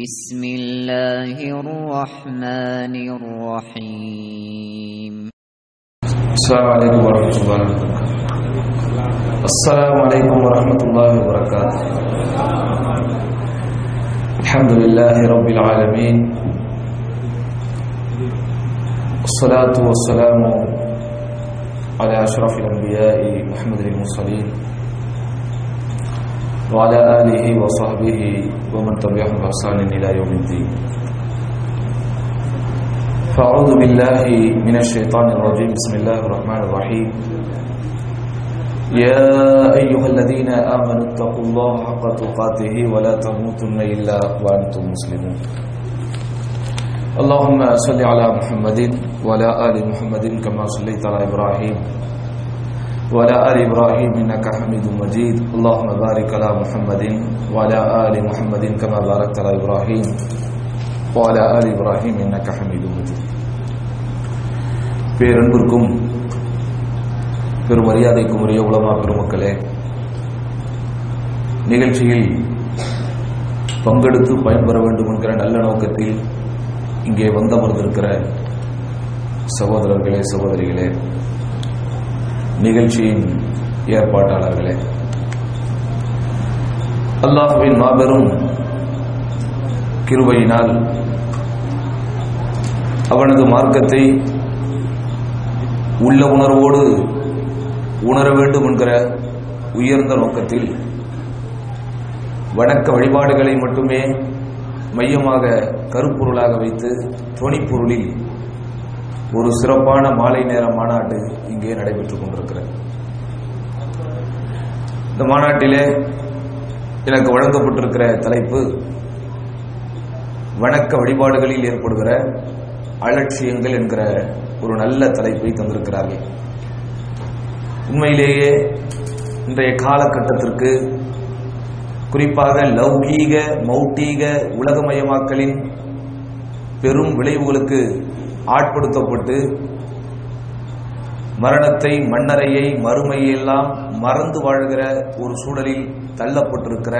بسم الله الرحمن الرحيم. السلام عليكم ورحمة الله وبركاته. السلام عليكم ورحمة الله وبركاته. الحمد لله رب العالمين. الصلاة والسلام على أشرف الأنبياء محمد المرسلين. وعلى آله وصحبه ومن تبعهم بإحسان إلى يوم الدين. فأعوذ بالله من الشيطان الرجيم. بسم الله الرحمن الرحيم. يا أيها الذين آمنوا اتقوا الله حق تقاته ولا تموتن إلا وأنتم مسلمون. اللهم صل على محمد وعلى آل محمد كما صليت على إبراهيم. وعلى آل إبراهيم إنك حميد مجيد اللهم بارك على محمد وعلى آل محمد كما باركت على إبراهيم وعلى آل إبراهيم إنك حميد مجيد பேரன்பிற்கும் பெரும் மரியாதைக்கும் உரிய உலமா பெருமக்களே நிகழ்ச்சியில் பங்கெடுத்து பயன்பெற வேண்டும் என்கிற நல்ல நோக்கத்தில் இங்கே வந்தமர்ந்திருக்கிற சகோதரர்களே சகோதரிகளே நிகழ்ச்சியின் ஏற்பாட்டாளர்களே. அல்லாஹுவின் மாபெரும் கிருபையினால் அவனது மார்க்கத்தை உள்ள உணர்வோடு உணர வேண்டும் என்கிற உயர்ந்த நோக்கத்தில் வணக்க வழிபாடுகளை மட்டுமே மையமாக கருப்பொருளாக வைத்து துணிப்பொருளில் ஒரு சிறப்பான மாலை நேர மாநாடு இங்கே நடைபெற்றுக் கொண்டிருக்கிறது. இந்த மாநாட்டிலே எனக்கு வழங்கப்பட்டிருக்கிற தலைப்பு வணக்க வழிபாடுகளில் ஏற்படுகிற அலட்சியங்கள் என்கிற ஒரு நல்ல தலைப்பை தந்திருக்கிறார்கள். உண்மையிலேயே இன்றைய காலகட்டத்திற்கு குறிப்பாக லௌகீக மௌட்டீக உலகமயமாக்கலின் பெரும் விளைவுகளுக்கு ஆட்படுத்தப்பட்டு மரணத்தை மண்ணறையை மறுமையை எல்லாம் மறந்து வாழ்கிற ஒரு சூழலில் தள்ளப்பட்டிருக்கிற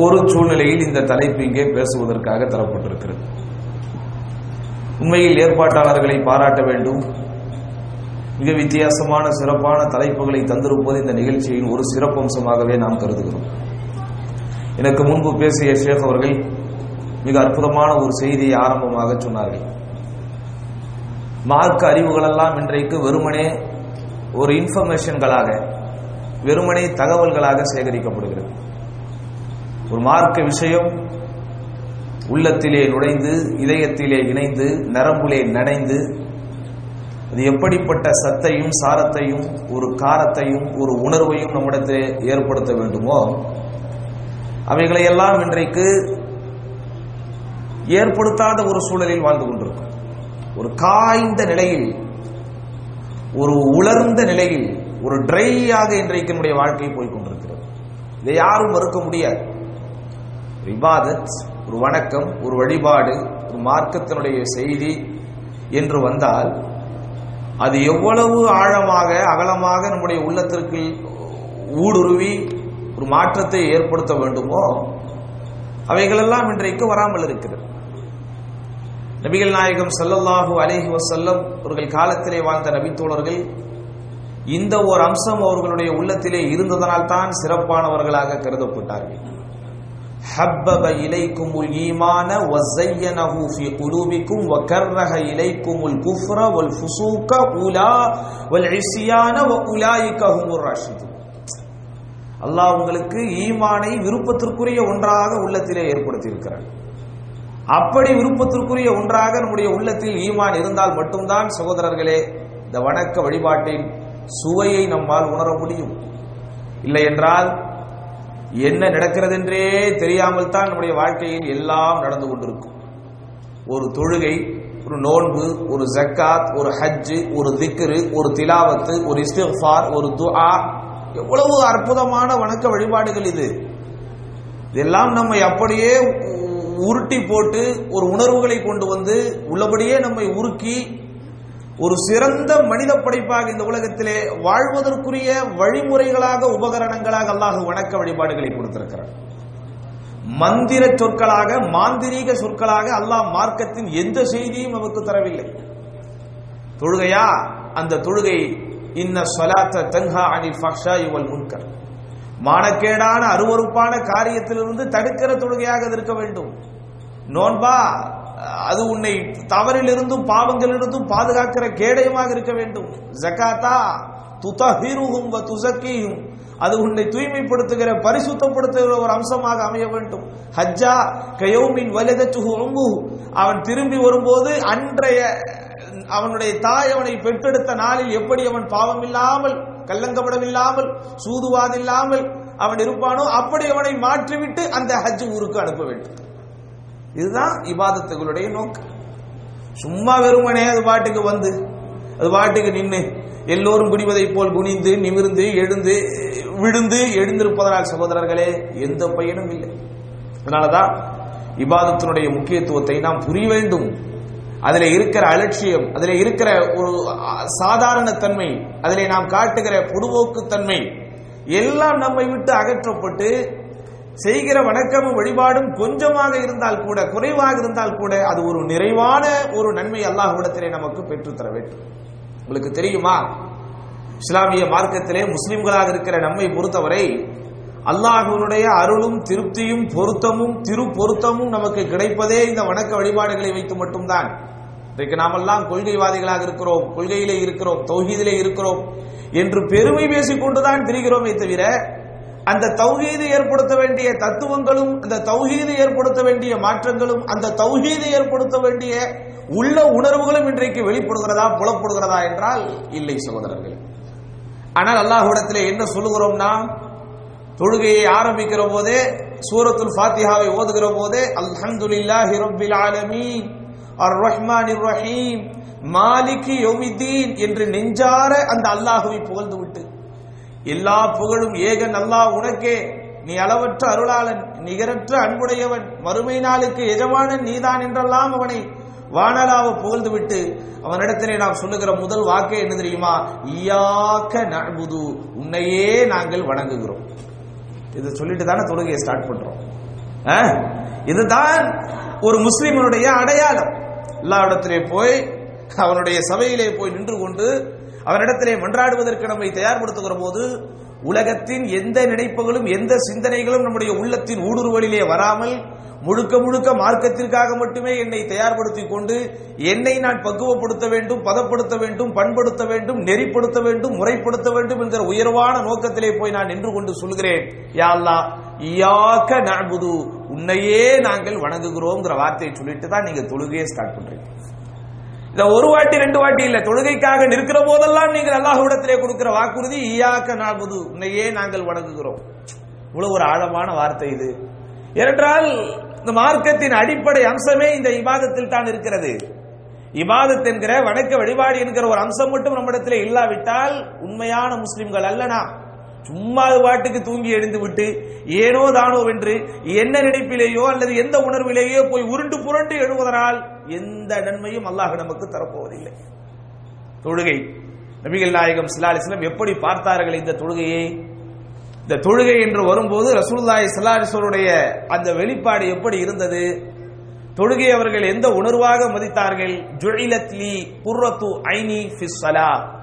ஒரு சூழ்நிலையில் இந்த தலைப்பு இங்கே பேசுவதற்காக தரப்பட்டிருக்கிறது. உண்மையில் ஏற்பாட்டாளர்களை பாராட்ட வேண்டும். மிக வித்தியாசமான சிறப்பான தலைப்புகளை தந்திருப்பது இந்த நிகழ்ச்சியின் ஒரு சிறப்பம்சமாகவே நாம் கருதுகிறோம். எனக்கு முன்பு பேசிய ஷேக் அவர்கள் மிக அற்புதமான ஒரு செய்தியை ஆரம்பமாக சொன்னார்கள். மார்க்க அறிவுகளெல்லாம் இன்றைக்கு வெறுமனே ஒரு இன்ஃபர்மேஷன்களாக வெறுமனே தகவல்களாக சேகரிக்கப்படுகிறது. ஒரு மார்க்க விஷயம் உள்ளத்திலே நுழைந்து இதயத்திலே இணைந்து நரம்புலே நனைந்து அது எப்படிப்பட்ட சத்தையும் சாரத்தையும் ஒரு காரத்தையும் ஒரு உணர்வையும் நம்மிடத்தில் ஏற்படுத்த வேண்டுமோ அவைகளையெல்லாம் இன்றைக்கு ஏற்படுத்தாத ஒரு சூழலில் வாழ்ந்து கொண்டிருக்கும் காய்ந்த நிலையில் ஒரு உலர்ந்த நிலையில் ஒரு ட்ரையாக இன்றைக்கு நம்முடைய வாழ்க்கை போய் கொண்டிருக்கிறது. இதை யாரும் மறுக்க முடியாது. இபாதத் ஒரு வணக்கம் ஒரு வழிபாடு ஒரு மார்க்கத்தினுடைய செய்தி என்று வந்தால் அது எவ்வளவு ஆழமாக அகலமாக நம்முடைய உள்ளத்திற்கு ஊடுருவி ஒரு மாற்றத்தை ஏற்படுத்த வேண்டுமோ அவைகளெல்லாம் இன்றைக்கு வராமல் இருக்கிறது. நபிகள் நாயகம் சல்லல்லாஹூ அலேஹி வசல்லம் அவர்கள் காலத்திலே வாழ்ந்த நபித்தோழர்கள் இந்த ஒரு அம்சம் அவர்களுடைய உள்ளத்திலே இருந்ததனால் தான் சிறப்பானவர்களாக கருதப்பட்டார்கள். ஹப்பப இலைக்கும் உல் ஈமான வஸையனஹு ஃபீ குலூபிக்கும் வகர்ரஹ இலைக்கும் உல் குஃப்ர வல் ஃபுசூக உலா வல் இஸ்யான வ உலாயிக ஹுமுர் ராஷிது அல்லாஹ் உங்களுக்கு ஈமானை விருப்பத்திற்குரிய ஒன்றாக உள்ளத்திலே ஏற்படுத்தியிருக்கிறார் அப்படி விருப்பத்திற்குரிய ஒன்றாக நம்முடைய உள்ளத்தில் ஈமான் இருந்தால் மட்டும்தான் சகோதரர்களே இந்த வணக்க வழிபாட்டின் சுவையை நம்மால் உணர முடியும். இல்லை என்றால் என்ன நடக்கிறது என்றே தெரியாமல் தான் நம்முடைய வாழ்க்கையில் எல்லாம் நடந்து கொண்டிருக்கும். ஒரு தொழுகை ஒரு நோன்பு ஒரு ஜக்காத் ஒரு ஹஜ்ஜு ஒரு திக்ரு ஒரு திலாவத்து ஒரு இஸ்திஃபார் ஒரு துஆ. எவ்வளவு அற்புதமான வணக்க வழிபாடுகள் இது. இதெல்லாம் நம்மை அப்படியே உருட்டி போட்டு ஒரு உணர்வுகளை கொண்டு வந்து உள்ளபடியே நம்மை உருக்கி ஒரு சிறந்த மனித படைப்பாக இந்த உலகத்திலே வாழ்வதற்குரிய வழிமுறைகளாக உபகரணங்களாக அல்லாஹ் வணக்க வழிபாடுகளை கொடுத்திருக்கிறார் மந்திர சொற்களாக மாந்திரீக சொற்களாக அல்லாஹ் மார்க்கத்தின் எந்த செய்தியும் நமக்கு தரவில்லை. தொழுகையா? அந்த தொழுகை இன்ன சொலாத்த தன்ஹா அனில் ஃபக்ஷா இவள் முன்கர். மானக்கேடான அருவருப்பான காரியத்திலிருந்து தடுக்கிற தொழுகையாக இருக்க வேண்டும். நோன்பா அது உன்னை தவறிலிருந்தும் பாவங்களிலிருந்தும் பாதுகாக்கிற கேடயமாக இருக்க வேண்டும். ஜகாத்தா துதஹிருஹும் வ துசக்கியும் அது உன்னை தூய்மைப்படுத்துகிற பரிசுத்தப்படுத்துகிற ஒரு அம்சமாக அமைய வேண்டும். ஹஜ்ஜா கயோமின் வலதத்துஹு உம்முஹு. அவன் திரும்பி வரும்போது அன்றைய அவனுடைய தாய் அவனை பெற்றெடுத்த நாளில் எப்படி அவன் பாவம் இல்லாமல் கல்லங்கப்படமில்லாமல் சூதுவாதில்லாமல் அவன் இருப்பானோ அப்படி அவனை மாற்றிவிட்டு அந்த ஹஜ் ஊருக்கு அனுப்ப வேண்டும். இதுதான் இபாதத்துகளுடைய நோக்கம். சும்மா வெறுமனே அது பாட்டுக்கு வந்து அது பாட்டுக்கு நின்று எல்லோரும் குனிவதைப் போல் குனிந்து நிமிர்ந்து எழுந்து விழுந்து எழுந்திருப்பதனால் சகோதரர்களே எந்த பயனும் இல்லை. அதனாலதான் இபாதத்தினுடைய முக்கியத்துவத்தை நாம் புரிய வேண்டும். அதில் இருக்கிற அலட்சியம் அதில் இருக்கிற ஒரு சாதாரண தன்மை அதில் நாம் காட்டுகிற பொடுபோக்கு தன்மை எல்லாம் நம்மை விட்டு அகற்றப்பட்டு செய்கிற வணக்கமும் வழிபாடும் கொஞ்சமாக இருந்தால் கூட குறைவாக இருந்தால் கூட அது ஒரு நிறைவான ஒரு நன்மை அல்லாஹ்விடத்திலே நமக்கு பெற்றுத்தர வேண்டும். உங்களுக்கு தெரியுமா? இஸ்லாமிய மார்க்கத்திலே முஸ்லிம்களாக இருக்கிற நம்மை பொறுத்தவரை அல்லாஹுடைய அருளும் திருப்தியும் பொருத்தமும் திரு பொருத்தமும் நமக்கு கிடைப்பதே இந்த வணக்க வழிபாடுகளை வைத்து மட்டும்தான். இன்றைக்கு நாமெல்லாம் கொள்கைவாதிகளாக இருக்கிறோம் கொள்கையிலே இருக்கிறோம் தௌஹீதிலே இருக்கிறோம் என்று பெருமை பேசிக்கொண்டுதான் திரிகிறோமே தவிர அந்த தௌஹீது ஏற்படுத்த வேண்டிய தத்துவங்களும் அந்த தௌஹீது ஏற்படுத்த வேண்டிய மாற்றங்களும் அந்த தௌஹீது ஏற்படுத்த வேண்டிய உள்ள உணர்வுகளும் இன்றைக்கு வெளிப்படுகிறதா புலப்படுகிறதா என்றால் இல்லை சகோதரர்கள். ஆனால் அல்லாஹ்விடத்திலே என்ன சொல்லுகிறோம்னா தொழுகையை ஆரம்பிக்கிற போதே சூரத்துல் ஃபாத்திஹாவை ஓதுகிற போதே அல்ஹந்துலில்லாஹி ரப்பில் ஆலமீன். அர் ரஹ்மான் ரஹீம் மாலிகி யோமிதீன் என்று நெஞ்சார அந்த அல்லாஹுவை புகழ்ந்து விட்டு எல்லா புகழும் ஏகன் அல்லாஹ் உனக்கே. நீ அளவற்ற அருளாளன் நிகரற்ற அன்புடையவன் மறுமை நாளுக்கு எஜமானன் நீதான் என்றெல்லாம் அவனை வானலாவ புகழ்ந்து விட்டு அவனிடத்திலே நாம் சொல்லுகிற முதல் வாக்கே என்ன தெரியுமா? ஈயாக்க நபுது உன்னையே நாங்கள் வணங்குகிறோம். இது சொல்லிட்டு தானே தொழுகையை ஸ்டார்ட் பண்றோம். ஆ? இதுதான் ஒரு முஸ்லிமனுடைய அடையாளம். எல்லா போய் அவனுடைய சபையிலே போய் நின்று கொண்டு அவனிடத்திலே மன்றாடுவதற்கு நம்மை தயார்படுத்துகிற போது உலகத்தின் எந்த நினைப்புகளும் எந்த சிந்தனைகளும் நம்முடைய உள்ளத்தின் ஊடுருவலிலே வராமல் முழுக்க முழுக்க மார்க்கத்திற்காக மட்டுமே என்னை தயார்படுத்திக் கொண்டு என்னை நான் பக்குவப்படுத்த வேண்டும் பதப்படுத்த வேண்டும் பண்படுத்த வேண்டும் நெறிப்படுத்த வேண்டும் முறைப்படுத்த வேண்டும் என்கிற உயர்வான நோக்கத்திலே போய் நான் நின்று கொண்டு சொல்கிறேன். யா அல்லாஹ் இயாக்க நஅபுது உன்னையே நாங்கள் வணங்குகிறோம்ங்கிற வார்த்தையை சொல்லிட்டு தான் நீங்க தொழுகையை ஸ்டார்ட் பண்றீங்க. இந்த ஒரு வாட்டி ரெண்டு வாட்டி இல்ல தொழுகைக்காக நிற்கிற போதெல்லாம் நீங்கள் அல்லாஹ்விடத்திலே கொடுக்கிற வாக்குறுதி ஈயாக்க நாபுது உன்னையே நாங்கள் வணங்குகிறோம். இவ்வளவு ஒரு ஆழமான வார்த்தை இது. ஏனென்றால் இந்த மார்க்கத்தின் அடிப்படை அம்சமே இந்த இபாதத்தில் தான் இருக்கிறது. இபாதத் என்கிற வணக்க வழிபாடு என்கிற ஒரு அம்சம் மட்டும் நம்மிடத்தில் இல்லாவிட்டால் உண்மையான முஸ்லிம்கள் அல்லனா? சும்மா அது பாட்டுக்கு தூங்கி எழுந்து விட்டு ஏனோ தானோ வென்று என்ன நினைப்பிலேயோ அல்லது எந்த உணர்விலேயோ போய் உருண்டு புரண்டு எழுவதனால் எந்த நன்மையும் அல்லாஹ் நமக்கு தரப்போவதில்லை. தொழுகை. நபிகள் நாயகம் சிலாலிஸ்லம் எப்படி பார்த்தார்கள் இந்த தொழுகையை? இந்த தொழுகை என்று வரும்போது ரசூல்லாய் ஸல்லல்லாஹு அந்த வெளிப்பாடு எப்படி இருந்தது? தொழுகை அவர்கள் எந்த உணர்வாக மதித்தார்கள்? ஜுழிலத்லி லி குர்ரத்து ஐனி ஃபிஸ்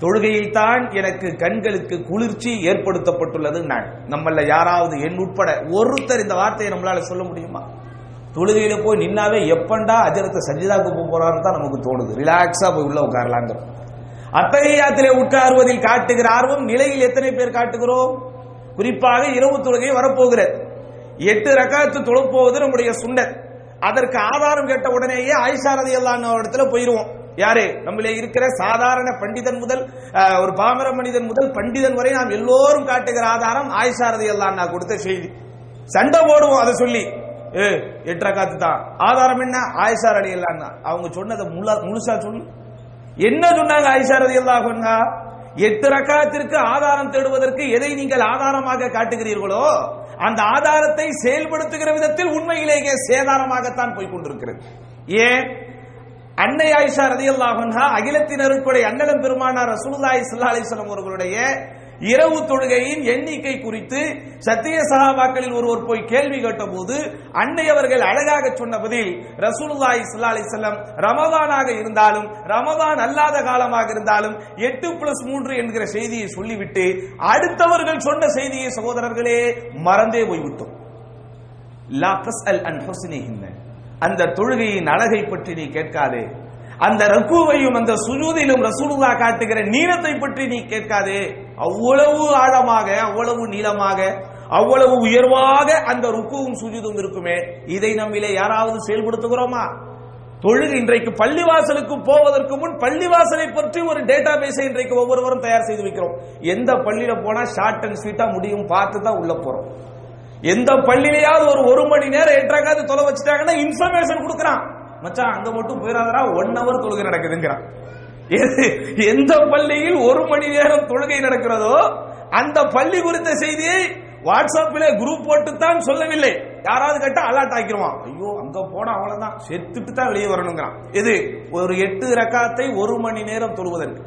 தொழுகையைத்தான் எனக்கு கண்களுக்கு குளிர்ச்சி ஏற்படுத்தப்பட்டுள்ளது நான். நம்மள யாராவது என் உட்பட ஒருத்தர் இந்த வார்த்தையை நம்மளால சொல்ல முடியுமா? தொழுகையில போய் நின்னாவே எப்பண்டா அஜரத்தை சஜிதாக்கு போக போறாரு தான் நமக்கு தோணுது. ரிலாக்ஸா போய் உள்ள உட்காரலாங்க. அத்தகையாத்திலே உட்காருவதில் காட்டுகிற ஆர்வம் நிலையில் எத்தனை பேர் காட்டுகிறோம்? குறிப்பாக இரவு தொழுகை வரப்போகிறது. எட்டு ரகாத்து தொழப்போவது நம்முடைய சுண்ணத். அதற்கு ஆதாரம் கேட்ட உடனேயே ஆயிஷாரதி எல்லாம் இடத்துல போயிருவோம். யாரு? நம்மளே இருக்கிற சாதாரண பண்டிதன் முதல் ஒரு பாமர மனிதன் முதல் பண்டிதன் வரை நாம் எல்லோரும் காட்டுகிற ஆதாரம் ஆயிஷாரதி எல்லாம் நான் கொடுத்த செய்தி. சண்டை போடுவோம் அதை சொல்லி. ஏ எட்டு ரகாத்து தான் ஆதாரம் என்ன? ஆயிஷார் அடி எல்லாம் அவங்க சொன்னதை முழு- முழுசா சொல்லு. என்ன சொன்னாங்க ஆயிஷா ரலியல்லாஹு எட்டு ரக்காத்திற்கு ஆதாரம் தேடுவதற்கு எதை நீங்கள் ஆதாரமாக காட்டுகிறீர்களோ அந்த ஆதாரத்தை செயல்படுத்துகிற விதத்தில் உண்மையிலேயே சேதாரமாகத்தான் போய் கொண்டிருக்கிறது. ஏன்? அன்னை ஆயிஷா ரதியல்லாஹு அன்ஹா அகிலத்தினருக்குடைய அண்ணலம் பெருமானார் ரசூல்லாய் சல்லா அலிஸ்லாம் அவர்களுடைய இரவு தொழுகையின் எண்ணிக்கை குறித்து சத்திய சகாபாக்களில் ஒருவர் போய் கேள்வி கேட்டபோது அன்னை அவர்கள் அழகாக சொன்ன பதில் ரசூலுல்லாஹி ஸல்லல்லாஹு அலி செல்லம் ரமதானாக இருந்தாலும் ரமதான் அல்லாத காலமாக இருந்தாலும் எட்டு பிளஸ் மூன்று என்கிற செய்தியை சொல்லிவிட்டு அடுத்தவர்கள் சொன்ன செய்தியை சகோதரர்களே மறந்தே போய்விட்டோம். லா அல் அன் ஹுஸ்னிஹின்ன. அந்த தொழுகையின் அழகை பற்றி நீ கேட்காதே. அந்த ரக்குவையும் அந்த சுஜூதிலும் ரசூலுல்லா காட்டுகிற நீளத்தை பற்றி நீ கேட்காதே. அவ்வளவு ஆழமாக அவ்வளவு நீளமாக அவ்வளவு உயர்வாக அந்த ருக்குவும் சுஜூதும் இருக்குமே. இதை நம்மிலே யாராவது செயல்படுத்துகிறோமா? தொழுகை இன்றைக்கு பள்ளிவாசலுக்கு போவதற்கு முன் பள்ளிவாசலை பற்றி ஒரு டேட்டா பேஸை இன்றைக்கு ஒவ்வொருவரும் தயார் செய்து வைக்கிறோம். எந்த பள்ளியில போனா ஷார்ட் அண்ட் ஸ்வீட்டா முடியும் பார்த்து தான் உள்ள போறோம். எந்த பள்ளியிலையாவது ஒரு ஒரு மணி நேரம் எட்டாக்காவது தொலை வச்சுட்டாங்கன்னா இன்ஃபர்மேஷன் கொடுக்குறான். மச்சான் அங்க மட்டும் போயிடாதரா ஒன் ஹவர் தொழுகை நடக்குதுங்கிறான். எது- எந்த பள்ளியில் ஒரு மணி நேரம் தொழுகை நடக்கிறதோ அந்த பள்ளி குறித்த செய்தியை வாட்ஸ்அப்பில் குரூப் போட்டு தான் சொல்லவில்லை. யாராவது கேட்டா அலர்ட் ஆக்கிடுவான் ஐயோ அங்க போனா அவ்வளவுதான். செத்துட்டு தான் வெளியே வரணுங்கிறான். இது ஒரு எட்டு ரக்காத்தை ஒரு மணி நேரம் தொழுவதற்கு.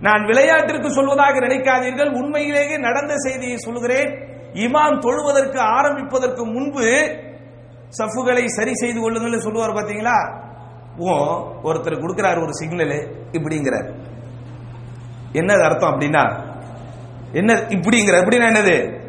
நான் விளையாட்டிற்கு சொல்வதாக நினைக்காதீர்கள். உண்மையிலேயே நடந்த செய்தியை சொல்கிறேன் இமாம் தொழுவதற்கு ஆரம்பிப்பதற்கு முன்பு சஃபுகளை சரி செய்து கொள்ளுங்கள் சொல்லுவார் பாத்தீங்களா? ஓ ஒருத்தர் கொடுக்கிறார் ஒரு சிக்னல் இப்படிங்கிறார். என்னது அர்த்தம் அப்படின்னா? என்ன இப்படிங்கிற அப்படின்னா என்னது?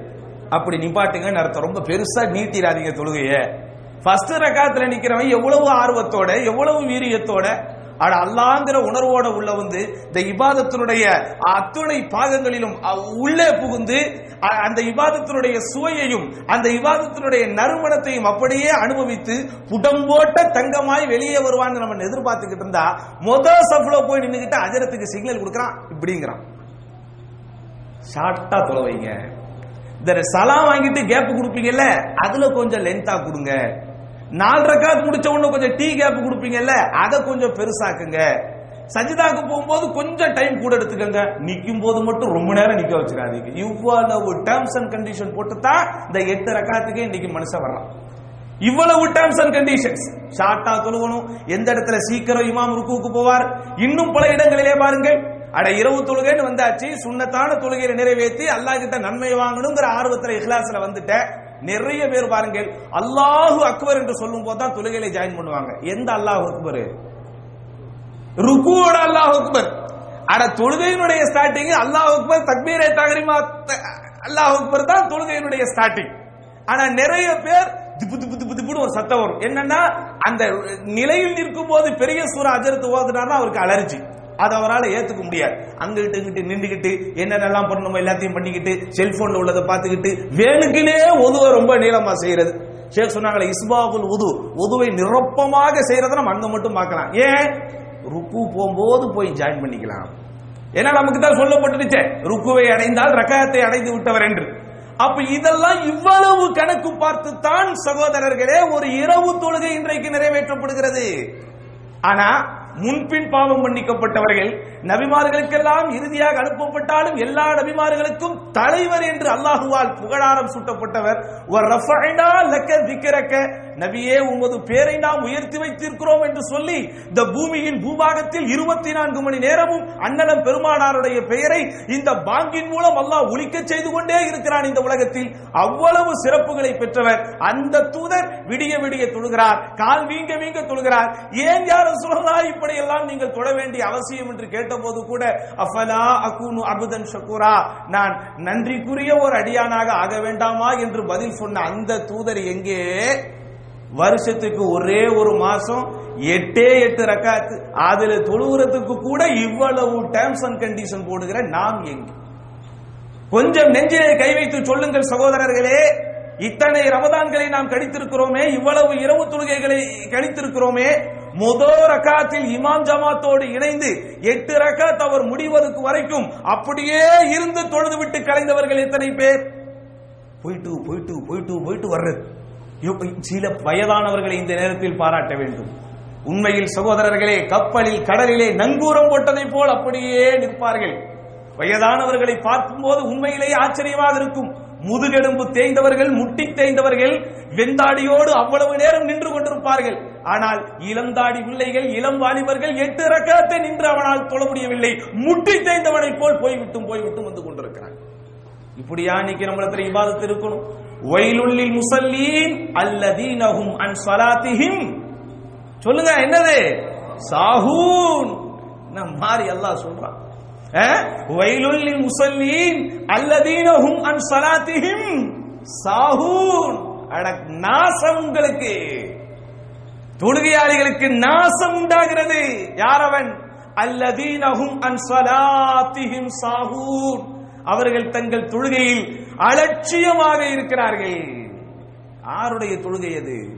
அப்படி நிப்பாட்டுங்கன்னு அர்த்தம். ரொம்ப பெருசா நீட்டிடாதீங்க தொழுகைய. ஃபர்ஸ்ட் ரகாத்துல நிக்கிறவன் எவ்வளவு ஆர்வத்தோட எவ்வளவு வீரியத்தோட அட அல்லாங்கிற உணர்வோட உள்ள வந்து இந்த இபாதத்தினுடைய அத்துணை பாகங்களிலும் உள்ளே புகுந்து அந்த இபாதத்தினுடைய சுவையையும் அந்த இபாதத்தினுடைய நறுமணத்தையும் அப்படியே அனுபவித்து புடம்போட்ட தங்கமாய் வெளியே வருவான்னு நம்ம எதிர்பார்த்துக்கிட்டு இருந்தா மொத சஃப்ல போய் நின்னுகிட்டு அஜரத்துக்கு சிக்னல் கொடுக்கறான். இப்படிங்கிறான். ஷார்ட்டா தொலை வைங்க. இந்த சலாம் வாங்கிட்டு கேப் கொடுப்பீங்கல்ல அதுல கொஞ்சம் லென்த்தா கொடுங்க. நாலு ரக்காத் முடிச்ச உடனே கொஞ்சம் டீ கேப் கொடுப்பீங்கல்ல அதை கொஞ்சம் பெருசாக்குங்க. சஜிதாக்கு போகும்போது கொஞ்சம் டைம் கூட எடுத்துக்கங்க. நிக்கும் போது மட்டும் ரொம்ப நேரம் நிக்க வச்சிடாதீங்க. இவ்வளவு டேர்ம்ஸ் அண்ட் கண்டிஷன் போட்டு தான் இந்த எட்டு ரக்காத்துக்கே இன்னைக்கு மனுஷன் வரலாம். இவ்வளவு டேர்ம்ஸ் அண்ட் கண்டிஷன்ஸ் ஷார்ட்டா தொழுகணும் எந்த இடத்துல சீக்கிரம் இமாம் ருக்குவுக்கு போவார்? இன்னும் பல இடங்களிலே பாருங்கள். அட இரவு தொழுகைன்னு வந்தாச்சு. சுண்ணத்தான தொழுகையை நிறைவேற்றி அல்லாஹ் கிட்ட நன்மை வாங்கணுங்கிற ஆர்வத்துல இஹ்லாஸ்ல வந்துட்டேன். நிறைய பேர் பாருங்கள் அல்லாஹு அக்பர் என்று சொல்லும் போது தான் தொழுகையில ஜாயின் பண்ணுவாங்க. எந்த அல்லாஹ் அக்பர்? ருக்குவோட அல்லாஹ் அக்பர். ஆனா தொழுகையினுடைய ஸ்டார்டிங் அல்லாஹ் அக்பர் தக்பீரே தகரிமா அல்லாஹ் அக்பர் தான் தொழுகையினுடைய ஸ்டார்டிங் ஆனா நிறைய பேர் திப்பு திப்பு திப்பு திப்புன்னு ஒரு சத்தம் வரும். என்னன்னா அந்த நிலையில் நிற்கும் போது பெரிய சூறா அஜரத்து ஓதுனார்னா அவருக்கு அலர்ஜி அதை அவரால் ஏத்துக்க முடியாது. அங்கிட்டு இங்கிட்டு நின்றுகிட்டு என்னென்னலாம் பண்ணணுமோ எல்லாத்தையும் பண்ணிக்கிட்டு செல்போன்ல உள்ளதை பார்த்துக்கிட்டு வேணுக்குனே உதுவை ரொம்ப நீளமா செய்யறது. ஷேக் சொன்னாங்களே இஸ்பாகுல் உது. உதுவை நிரப்பமாக செய்யறத நம்ம அங்க மட்டும் பார்க்கலாம். ஏன்? ருக்கு போகும்போது போய் ஜாயின் பண்ணிக்கலாம். ஏன்னா நமக்கு தான் சொல்லப்பட்டுருச்சே ருக்குவை அடைந்தால் ரகத்தை அடைந்து விட்டவர் என்று. அப்ப இதெல்லாம் இவ்வளவு கணக்கு பார்த்து தான் சகோதரர்களே ஒரு இரவு தொழுகை இன்றைக்கு நிறைவேற்றப்படுகிறது. ஆனா முன்பின் பாவம் மன்னிக்கப்பட்டவர்கள் நபிமார்களுக்கெல்லாம் இறுதியாக அனுப்பப்பட்டாலும் எல்லா நபிமார்களுக்கும் தலைவர் என்று அல்லாஹுவால் புகழாரம் சூட்டப்பட்டவர். நபியே உமது பேரை நாம் உயர்த்தி வைத்திருக்கிறோம் என்று சொல்லி இந்த பூமியின் பூபாகத்தில் இருபத்தி நான்கு மணி நேரமும் அண்ணலம் பெருமானாருடைய பெயரை இந்த பாங்கின் மூலம் அல்லாஹ் ஒழிக்க செய்து கொண்டே இருக்கிறான் இந்த உலகத்தில். அவ்வளவு சிறப்புகளை பெற்றவர். அந்த தூதர் விடிய விடிய தொழுகிறார் கால் வீங்க வீங்க தொழுகிறார். ஏன் யாரும் சொல்லலாம் இப்படி எல்லாம் நீங்கள் தொட வேண்டிய அவசியம் என்று போது கூட அஃபலா அகூனு அபுதன் ஷக்கூரா நான் நன்றிக்குரிய ஒரு அடியானாக ஆக வேண்டாமா? என்று பதில் சொன்ன அந்த தூதர் எங்கே? வருஷத்துக்கு ஒரே ஒரு மாசம் எட்டே எட்டு ரக்காத்து அதுல தொழுகிறதுக்கு கூட இவ்வளவு டேர்ம்ஸ் அண்ட் கண்டிஷன் போடுகிற நாம் எங்கே? கொஞ்சம் நெஞ்சிலே கை வைத்து சொல்லுங்கள் சகோதரர்களே இத்தனை ரமதான்களை நாம் கழித்திருக்கிறோமே இவ்வளவு இரவு தொழுகைகளை கழித்திருக்கிறோமே முதல் ரக்காத்தில் இமாம் ஜமாத்தோடு இணைந்து எட்டு ரக்காத் அவர் முடிவதற்கு வரைக்கும் அப்படியே இருந்து தொழுது விட்டு கலைந்தவர்கள் எத்தனை பேர்? போயிட்டு போயிட்டு போயிட்டு போயிட்டு வர்றது. சில வயதானவர்களை இந்த நேரத்தில் பாராட்ட வேண்டும். உண்மையில் சகோதரர்களே கப்பலில் கடலிலே நங்கூரம் போட்டதை போல் அப்படியே நிற்பார்கள். வயதானவர்களை பார்க்கும்போது உண்மையிலேயே ஆச்சரியமாக இருக்கும். முதுகெலும்பு தேய்ந்தவர்கள் முட்டி தேய்ந்தவர்கள் வெந்தாடியோடு அவ்வளவு நேரம் நின்று கொண்டிருப்பார்கள். ஆனால் இளந்தாடி பிள்ளைகள் இளம் வாலிபர்கள் எட்டு ரக்கத்தை நின்று அவனால் தொழ முடியவில்லை. முட்டி தேய்ந்தவனை போல் போய்விட்டும் போய்விட்டும் வந்து கொண்டிருக்கிறான். இப்படியா இன்னைக்கு நம்மளத்துல இபாதத்து இருக்கணும்? வயலுள்ளில் முசல்லீன் அல்லதீனஹும் அன் சலாத்திஹிம். சொல்லுங்க என்னது? சாஹூன். நம்ம மாறி அல்லாஹ் சொல்றான். அஹ்? வயலுள்ளில் முசல்லீன் அல்லதீனஹும் அன் சலாத்திஹிம். சாஹூன். அட நாசம் உங்களுக்கு. தொழுகையாளிகளுக்கு நாசம் உண்டாகிறது. யார் அவன் அல்லதீனஹும் அன் ஸலாத்திஹிம் அவர்கள் தங்கள் தொழுகையில் அலட்சியமாக இருக்கிறார்கள். யாருடைய தொழுகை அது?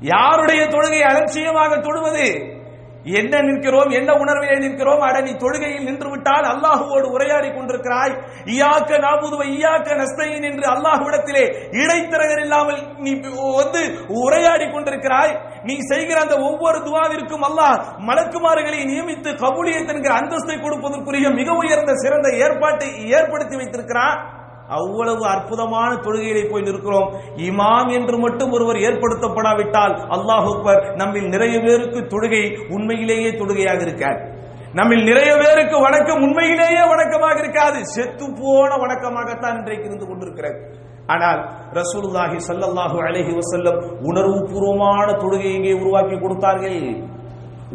யாருடைய தொழுகை அலட்சியமாக தொழுவது? என்ன நிற்கிறோம்? என்ன உணர்விலே நிற்கிறோம்? அட நீ தொழுகையில் நின்று விட்டால் அல்லாஹுவோடு உரையாடி கொண்டிருக்கிறாய். இயாக்க நாபுதுவை இயாக்க நஸ்தையின் என்று அல்லாஹுவிடத்திலே இடைத்தரகர் இல்லாமல் நீ வந்து உரையாடி கொண்டிருக்கிறாய். நீ செய்கிற அந்த ஒவ்வொரு துவாவிற்கும் அல்லாஹ் மலக்குமார்களை நியமித்து கபூலியத் என்கிற அந்தஸ்தை கொடுப்பதற்குரிய மிக உயர்ந்த சிறந்த ஏற்பாட்டை ஏற்படுத்தி வைத்திருக்கிறான். அவ்வளவு அற்புதமான தொழுகையிலே போய் நிற்கிறோம். இமாம் என்று மட்டும் ஒருவர் ஏற்படுத்தப்படாவிட்டால் அல்லாஹ் அக்பர் நம்மில் நிறைய பேருக்கு தொழுகை உண்மையிலேயே தொழுகையாக இருக்கார். நம்மில் நிறைய பேருக்கு வணக்கம் உண்மையிலேயே வணக்கமாக இருக்காது. செத்து போன வணக்கமாகத்தான் இன்றைக்கு இருந்து கொண்டிருக்கிறது ஆனால் ரசூலுல்லாஹி சல்லல்லாஹு அலைஹி வஸல்லம் உணர்வுபூர்வமான தொழுகையை இங்கே உருவாக்கி கொடுத்தார்கள்.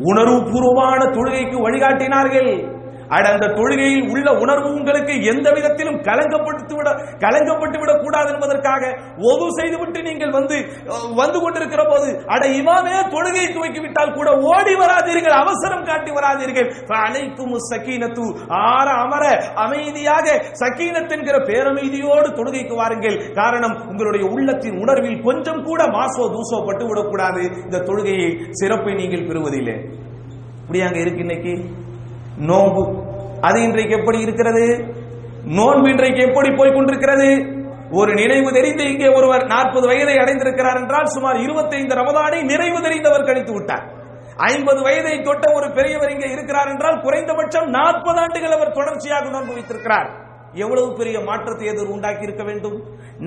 உணர்வுபூர்வமான தொழுகைக்கு வழிகாட்டினார்கள். அட அந்த தொழுகையில் உள்ள உணர்வு உங்களுக்கு எந்த விதத்திலும் கலங்கப்பட்டு விட கலங்கப்பட்டு விடக் கூடாது என்பதற்காக ஒது செய்துவிட்டு நீங்கள் வந்து வந்து கொண்டிருக்கிற போது அட இமாமே தொழுகையை துவக்கி விட்டால் கூட ஓடி வராதீர்கள் அவசரம் காட்டி வராதீர்கள். அனைத்தும் சக்கீனத்து ஆற அமர அமைதியாக சக்கீனத் என்கிற பேரமைதியோடு தொழுகைக்கு வாருங்கள். காரணம் உங்களுடைய உள்ளத்தின் உணர்வில் கொஞ்சம் கூட மாசோ தூசோ பட்டு விடக்கூடாது இந்த தொழுகையை சிறப்பை நீங்கள் பெறுவதில்லை. இப்படி அங்க இருக்கு இன்னைக்கு? நோன்பு. அது இன்றைக்கு எப்படி இருக்கிறது? நோன்பு இன்றைக்கு எப்படி போய் கொண்டிருக்கிறது ஒரு நினைவு தெரிந்து இங்கே ஒருவர் நாற்பது வயதை அடைந்திருக்கிறார் என்றால் சுமார் 25 ரமதானை நிறைவு தெரிந்தவர் கழித்து விட்டார். ஐம்பது வயதை தொட்ட ஒரு பெரியவர் இங்கே இருக்கிறார் என்றால் குறைந்தபட்சம் நாற்பது ஆண்டுகள் அவர் தொடர்ச்சியாக நோன்பு வைத்திருக்கிறார். எவ்வளவு பெரிய மாற்றத்தை எதிர் உண்டாக்கி இருக்க வேண்டும்?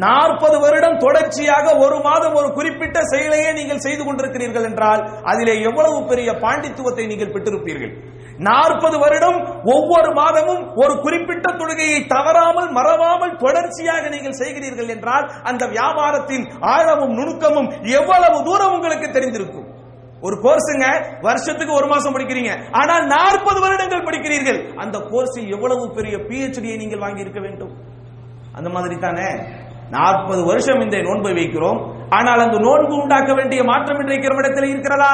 நாற்பது வருடம் தொடர்ச்சியாக ஒரு மாதம் ஒரு குறிப்பிட்ட செயலையே நீங்கள் செய்து கொண்டிருக்கிறீர்கள் என்றால் அதிலே எவ்வளவு பெரிய பாண்டித்துவத்தை நீங்கள் பெற்றிருப்பீர்கள்? நாற்பது வருடம் ஒவ்வொரு மாதமும் ஒரு குறிப்பிட்ட தொழுகையை தவறாமல் மறவாமல் தொடர்ச்சியாக நீங்கள் செய்கிறீர்கள் என்றால் அந்த வியாபாரத்தின் ஆழமும் நுணுக்கமும் எவ்வளவு தூரம் உங்களுக்கு தெரிந்திருக்கும்? ஒரு கோர்ஸுங்க வருஷத்துக்கு ஒரு மாசம் படிக்கிறீங்க. ஆனால் நாற்பது வருடங்கள் படிக்கிறீர்கள். அந்த கோர்ஸில் எவ்வளவு பெரிய பிஹெச்டியை நீங்கள் வாங்கி இருக்க வேண்டும்? அந்த மாதிரி தானே நாற்பது வருஷம் இந்த நோன்பை வைக்கிறோம். ஆனால் அந்த நோன்பு உண்டாக்க வேண்டிய மாற்றம் இன்றைக்கு இடத்தில் இருக்கிறதா?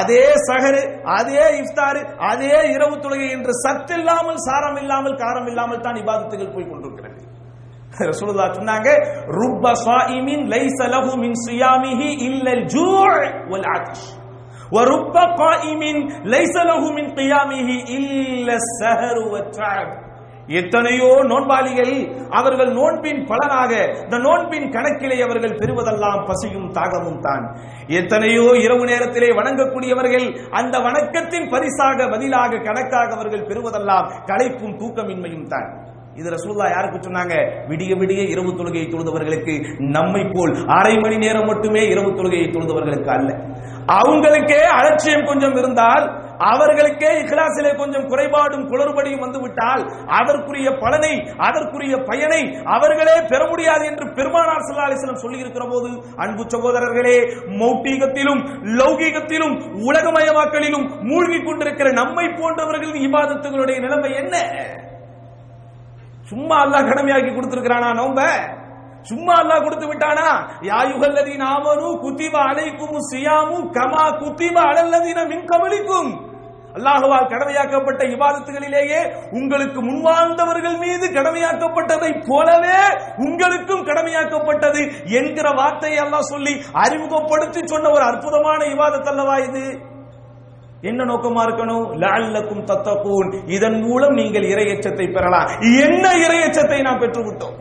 அதே சகரு அதே இஃப்தாரு அதே இரவு தொழுகை என்று சத்தில்லாமல் சாரம் இல்லாமல் காரம் இல்லாமல் தான் இபாதத்துகள் போய் கொண்டிருக்கிறது ரசூலுல்லா சொன்னாங்க ருப்ப சாயிமின் லைஸ லஹு மின் சியாமிஹி இல்லல் ஜூ' வல் ஆத்ஷ் ورب قائم ليس له من قيامه إلا السهر والتعب எத்தனையோ நோன்பாளிகள் அவர்கள் நோன்பின் பலனாக இந்த நோன்பின் கணக்கிலே அவர்கள் பெறுவதெல்லாம் பசியும் தாகமும் தான். எத்தனையோ இரவு நேரத்திலே வணங்கக்கூடியவர்கள் அந்த வணக்கத்தின் பரிசாக பதிலாக கணக்காக அவர்கள் பெறுவதெல்லாம் களைப்பும் தூக்கமின்மையும் தான். இது ரசூல்லா யாருக்கு சொன்னாங்க? விடிய விடிய இரவு தொழுகையை தொழுதவர்களுக்கு நம்மை போல் அரை மணி நேரம் மட்டுமே இரவு தொழுகையை தொழுதவர்களுக்கு அல்ல. அவங்களுக்கே அலட்சியம் கொஞ்சம் இருந்தால் அவர்களுக்கே இஹ்லாசிலே கொஞ்சம் குறைபாடும் குளறுபடியும் வந்துவிட்டால் அதற்குரிய பலனை அதற்குரிய பயனை அவர்களே பெற முடியாது என்று பெருமானார் சல்லா அலிஸ்லம் சொல்லி இருக்கிற போது அன்பு சகோதரர்களே மௌட்டீகத்திலும் லௌகீகத்திலும் உலகமயமாக்கலிலும் மூழ்கி கொண்டிருக்கிற நம்மை போன்றவர்களின் இபாதத்துகளுடைய நிலைமை என்ன? சும்மா அல்லாஹ் கடமையாக்கி கொடுத்திருக்கிறானா நோம்ப? சும்மா அல்லாஹ் கொடுத்து விட்டானா? யாயுகல்லதீன ஆமனு குத்திப அலைக்கும் சியாமு கமா குத்திப அலல்லதீன மின் கமலிக்கும் அல்லாஹுவால் கடமையாக்கப்பட்ட இவாதத்துகளிலேயே உங்களுக்கு முன்வாழ்ந்தவர்கள் மீது கடமையாக்கப்பட்டதை போலவே உங்களுக்கும் கடமையாக்கப்பட்டது என்கிற வார்த்தையை எல்லாம் சொல்லி அறிமுகப்படுத்தி சொன்ன ஒரு அற்புதமான இவாதத் அல்லவா இது? என்ன நோக்கமா இருக்கணும்? லஅல்லக்கும் தத்தகூன். இதன் மூலம் நீங்கள் இறையச்சத்தை பெறலாம். என்ன இறையச்சத்தை நாம் பெற்றுவிட்டோம்?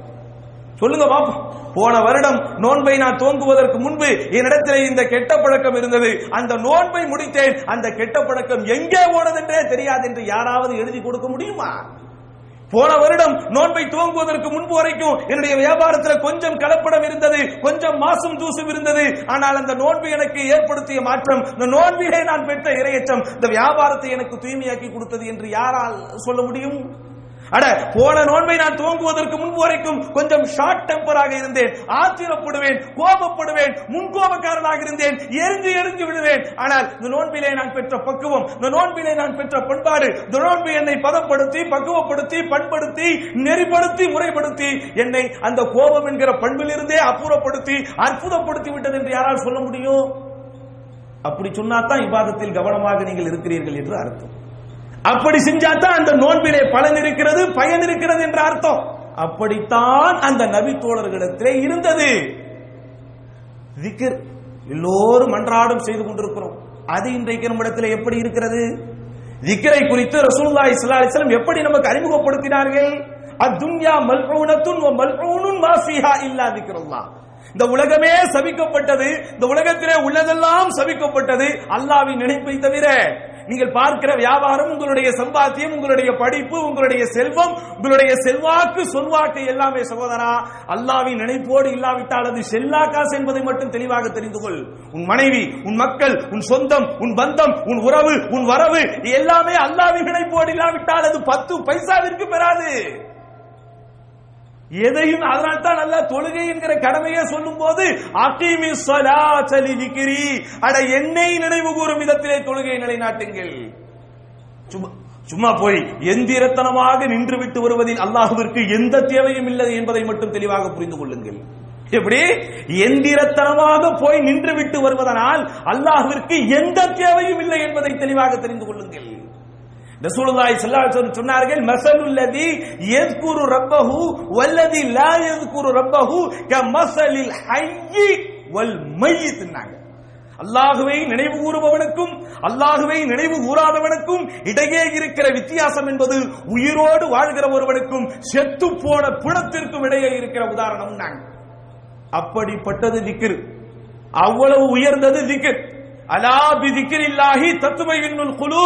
சொல்லுங்க பாப்போம். போன வருடம் நோன்பை நான் துவங்குவதற்கு முன்பு என்னிடத்தில் இந்த கெட்ட பழக்கம் இருந்தது. அந்த நோன்பை முடித்தேன். அந்த கெட்ட பழக்கம் எங்கே போனதென்றே தெரியாது என்று யாராவது எழுதி கொடுக்க முடியுமா? போன வருடம் நோன்பை துவங்குவதற்கு முன்பு வரைக்கும் என்னுடைய வியாபாரத்துல கொஞ்சம் கலப்படம் இருந்தது கொஞ்சம் மாசம் தூசும் இருந்தது. ஆனால் அந்த நோன்பு எனக்கு ஏற்படுத்திய மாற்றம் இந்த நோன்பிலே நான் பெற்ற இரையச்சம் இந்த வியாபாரத்தை எனக்கு தூய்மையாக்கி கொடுத்தது என்று யாரால் சொல்ல முடியும்? அட போன நோன்பை நான் துவங்குவதற்கு முன்பு வரைக்கும் கொஞ்சம் ஷார்ட் டெம்பராக இருந்தேன். ஆத்திரப்படுவேன் கோபப்படுவேன் முன்கோபக்காரனாக இருந்தேன். எரிஞ்சு எரிஞ்சு விடுவேன் ஆனால் இந்த நோன்பிலே நான் பெற்ற பக்குவம் இந்த நோன்பிலே நான் பெற்ற பண்பாடு இந்த நோன்பு என்னை பதப்படுத்தி பக்குவப்படுத்தி பண்படுத்தி நெறிப்படுத்தி முறைப்படுத்தி என்னை அந்த கோபம் என்கிற பண்பிலிருந்தே அப்புறப்படுத்தி அற்புதப்படுத்தி விட்டது என்று யாரால் சொல்ல முடியும்? அப்படி சொன்னாதான் இபாதத்தில் கவனமாக நீங்கள் இருக்கிறீர்கள் என்று அர்த்தம். அப்படி செஞ்சாதான் அந்த நோன்பிலே பலன் இருக்கிறது பயன் இருக்கிறது என்ற அர்த்தம். அப்படித்தான் அந்த நபி தோழர்களிடத்திலே இருந்தது. திக்ர் எல்லோரும் அன்றாடம் செய்து கொண்டிருக்கிறோம். அது இன்றைக்கு நம்மிடத்தில் எப்படி இருக்கிறது? திக்ரை குறித்து ரசூல்லா இஸ்லா அலைஹி எப்படி நமக்கு அறிமுகப்படுத்தினார்கள்? அத்துன்யா மல்ஊனத்துன் மல்பூனும் மல்ஊனுன் மா இல்லா திக்ருல்லாஹ். இந்த உலகமே சபிக்கப்பட்டது இந்த உலகத்திலே உள்ளதெல்லாம் சபிக்கப்பட்டது அல்லாவின் நினைப்பை தவிர நீங்கள் பார்க்கிற வியாபாரம் உங்களுடைய சம்பாத்தியம் உங்களுடைய படிப்பு உங்களுடைய செல்வம் உங்களுடைய செல்வாக்கு சொல்வாக்கு எல்லாமே சகோதரா அல்லாவின் நினைப்போடு இல்லாவிட்டால் அது செல்லா காசு என்பதை மட்டும் தெளிவாக தெரிந்து கொள். உன் மனைவி உன் மக்கள் உன் சொந்தம் உன் பந்தம் உன் உறவு உன் வரவு எல்லாமே அல்லாவின் நினைப்போடு இல்லாவிட்டால் அது பத்து பைசாவிற்கு பெறாது. எதையும் அதனால் தான் அல்ல தொழுகை என்கிற கடமையை சொல்லும் போது அகிமி சலாச்சலி விக்கிரி அட என்னை நினைவு கூறும் விதத்திலே தொழுகை நிலைநாட்டுங்கள். சும்மா சும்மா போய் எந்திரத்தனமாக நின்று விட்டு வருவதில் அல்லாஹுவிற்கு எந்த தேவையும் இல்லை என்பதை மட்டும் தெளிவாக புரிந்து கொள்ளுங்கள். எப்படி? எந்திரத்தனமாக போய் நின்று விட்டு வருவதனால் அல்லாஹுவிற்கு எந்த தேவையும் இல்லை என்பதை தெளிவாக தெரிந்து கொள்ளுங்கள். ரசூலுல்லாஹி ஸல்லல்லாஹு அலைஹி வஸல்லம் சொன்னார்கள் மஸலுல்லதி யذ்குரு ரப்பஹு வல்லதி லா யذ்குரு ரப்பஹு கமஸலில் ஹய்யி வல் மய்யித்னாங்க அல்லாஹுவை நினைவு கூறுபவனுக்கும் அல்லாஹுவை நினைவு கூறாதவனுக்கும் இடையே இருக்கிற வித்தியாசம் என்பது உயிரோடு வாழ்கிற ஒருவனுக்கும் செத்து போன பிணத்திற்கும் இடையே இருக்கிற உதாரணம் நாங்கள் அப்படிப்பட்டது திக்கிரு அவ்வளவு உயர்ந்தது திக்கிரு அலா இல்லாஹி திக்ரில்லாஹி தத்துமையின்னுல் குழு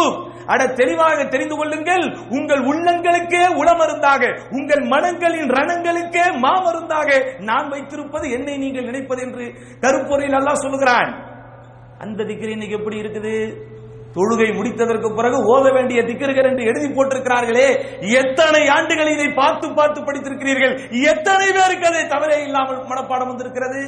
அட தெளிவாக தெரிந்து கொள்ளுங்கள். உங்கள் உள்ளங்களுக்கே உளமருந்தாக உங்கள் மனங்களின் ரணங்களுக்கே மாமருந்தாக நான் வைத்திருப்பது என்னை நீங்கள் நினைப்பது என்று கருப்பொறையில் அல்லாஹ் சொல்லுகிறான். அந்த திக்கிரி இன்னைக்கு எப்படி இருக்குது? தொழுகை முடித்ததற்கு பிறகு ஓத வேண்டிய திக்கர்கள் என்று எழுதி போட்டிருக்கிறார்களே. எத்தனை ஆண்டுகள் இதை பார்த்து பார்த்து படித்திருக்கிறீர்கள்? எத்தனை பேருக்கு அதை தவறே இல்லாமல் மனப்பாடம் வந்திருக்கிறது?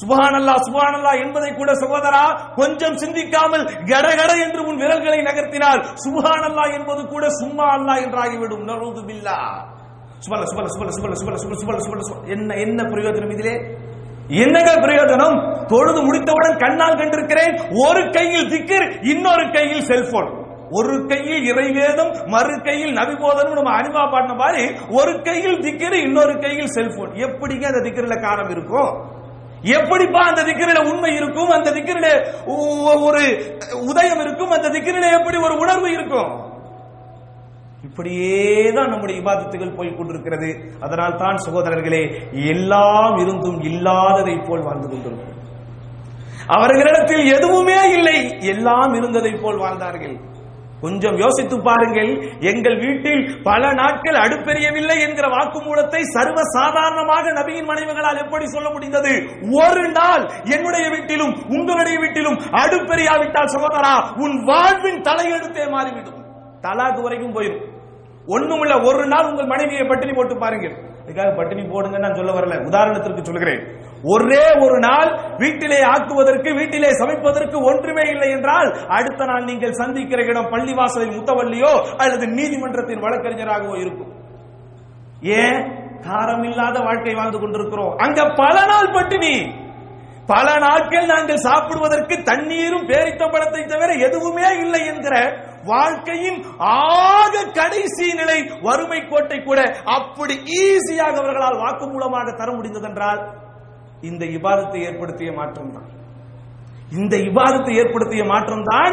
சுபஹானல்லா சுபஹானல்லா என்பதை கூட சகோதரா கொஞ்சம் சிந்திக்காமல் கடகட என்று உன் விரல்களை நகர்த்தினால் சுபஹானல்லா என்பது கூட சும்மா அல்லா என்றாகிவிடும். நரூது பில்லா. சுபல சுபல சுபல சுபல சுபல சுபல சுபல சுபல என்ன என்ன பிரயோஜனம் இதிலே? என்னங்க பிரயோஜனம்? தொழுது முடித்தவுடன் கண்ணால் கண்டிருக்கிறேன். ஒரு கையில் திக்கர் இன்னொரு கையில் செல்போன். ஒரு கையில் இறைவேதம் மறு கையில் நபிபோதனம் நம்ம அனிமா பாடின மாதிரி ஒரு கையில் திக்கர் இன்னொரு கையில் செல்போன். எப்படிங்க அந்த திக்கரில் காரம் இருக்கும்? எப்படிப்பா அந்த திக்கிரில உண்மை இருக்கும்? அந்த திக்கிரில ஒரு உதயம் இருக்கும்? அந்த திக்கிரில எப்படி ஒரு உணர்வு இருக்கும்? இப்படியே தான் நம்முடைய விவாதத்துகள் போய் கொண்டிருக்கிறது. அதனால் தான் சகோதரர்களே எல்லாம் இருந்தும் இல்லாததை போல் வாழ்ந்து கொண்டிருக்கிறோம். அவர்களிடத்தில் எதுவுமே இல்லை எல்லாம் இருந்ததை போல் வாழ்ந்தார்கள். கொஞ்சம் யோசித்து பாருங்கள். எங்கள் வீட்டில் பல நாட்கள் அடுப்பெரியவில்லை என்கிற வாக்குமூலத்தை சர்வ சாதாரணமாக நபியின் மனைவிகளால் எப்படி சொல்ல முடிந்தது? ஒரு நாள் என்னுடைய வீட்டிலும் உங்களுடைய வீட்டிலும் அடுப்பெரியாவிட்டால் சகோதரா உன் வாழ்வின் தலையெழுத்தே மாறிவிடும். தலாக்கு வரைக்கும் போயிடும் ஒண்ணுமில்ல ஒரு நாள் உங்கள் மனைவியை பட்டினி போட்டு பாருங்கள். இதுக்காக பட்டினி போடுங்க நான் சொல்ல வரல. உதாரணத்திற்கு சொல்கிறேன் ஒரே ஒரு நாள் வீட்டிலே ஆக்குவதற்கு வீட்டிலே சமைப்பதற்கு ஒன்றுமே இல்லை என்றால் அடுத்த நாள் நீங்கள் சந்திக்கிற இடம் பள்ளிவாசலில் முத்தவள்ளியோ அல்லது நீதிமன்றத்தின் வழக்கறிஞராகவோ இருக்கும். ஏன்? காரம் இல்லாத வாழ்க்கை வாழ்ந்து கொண்டிருக்கிறோம். அங்க பல நாள் பட்டினி. பல நாட்கள் நாங்கள் சாப்பிடுவதற்கு தண்ணீரும் பேரித்தம்பழத்தை தவிர எதுவுமே இல்லை என்கிற வாழ்க்கையின் ஆக கடைசி நிலை வறுமை கோட்டை கூட அப்படி ஈஸியாக அவர்களால் வாக்கு மூலமாக தர முடிந்ததென்றால் இந்த இபாதத்தை ஏற்படுத்திய மாற்றம் தான் இந்த இபாதத்தை ஏற்படுத்திய மாற்றம் தான்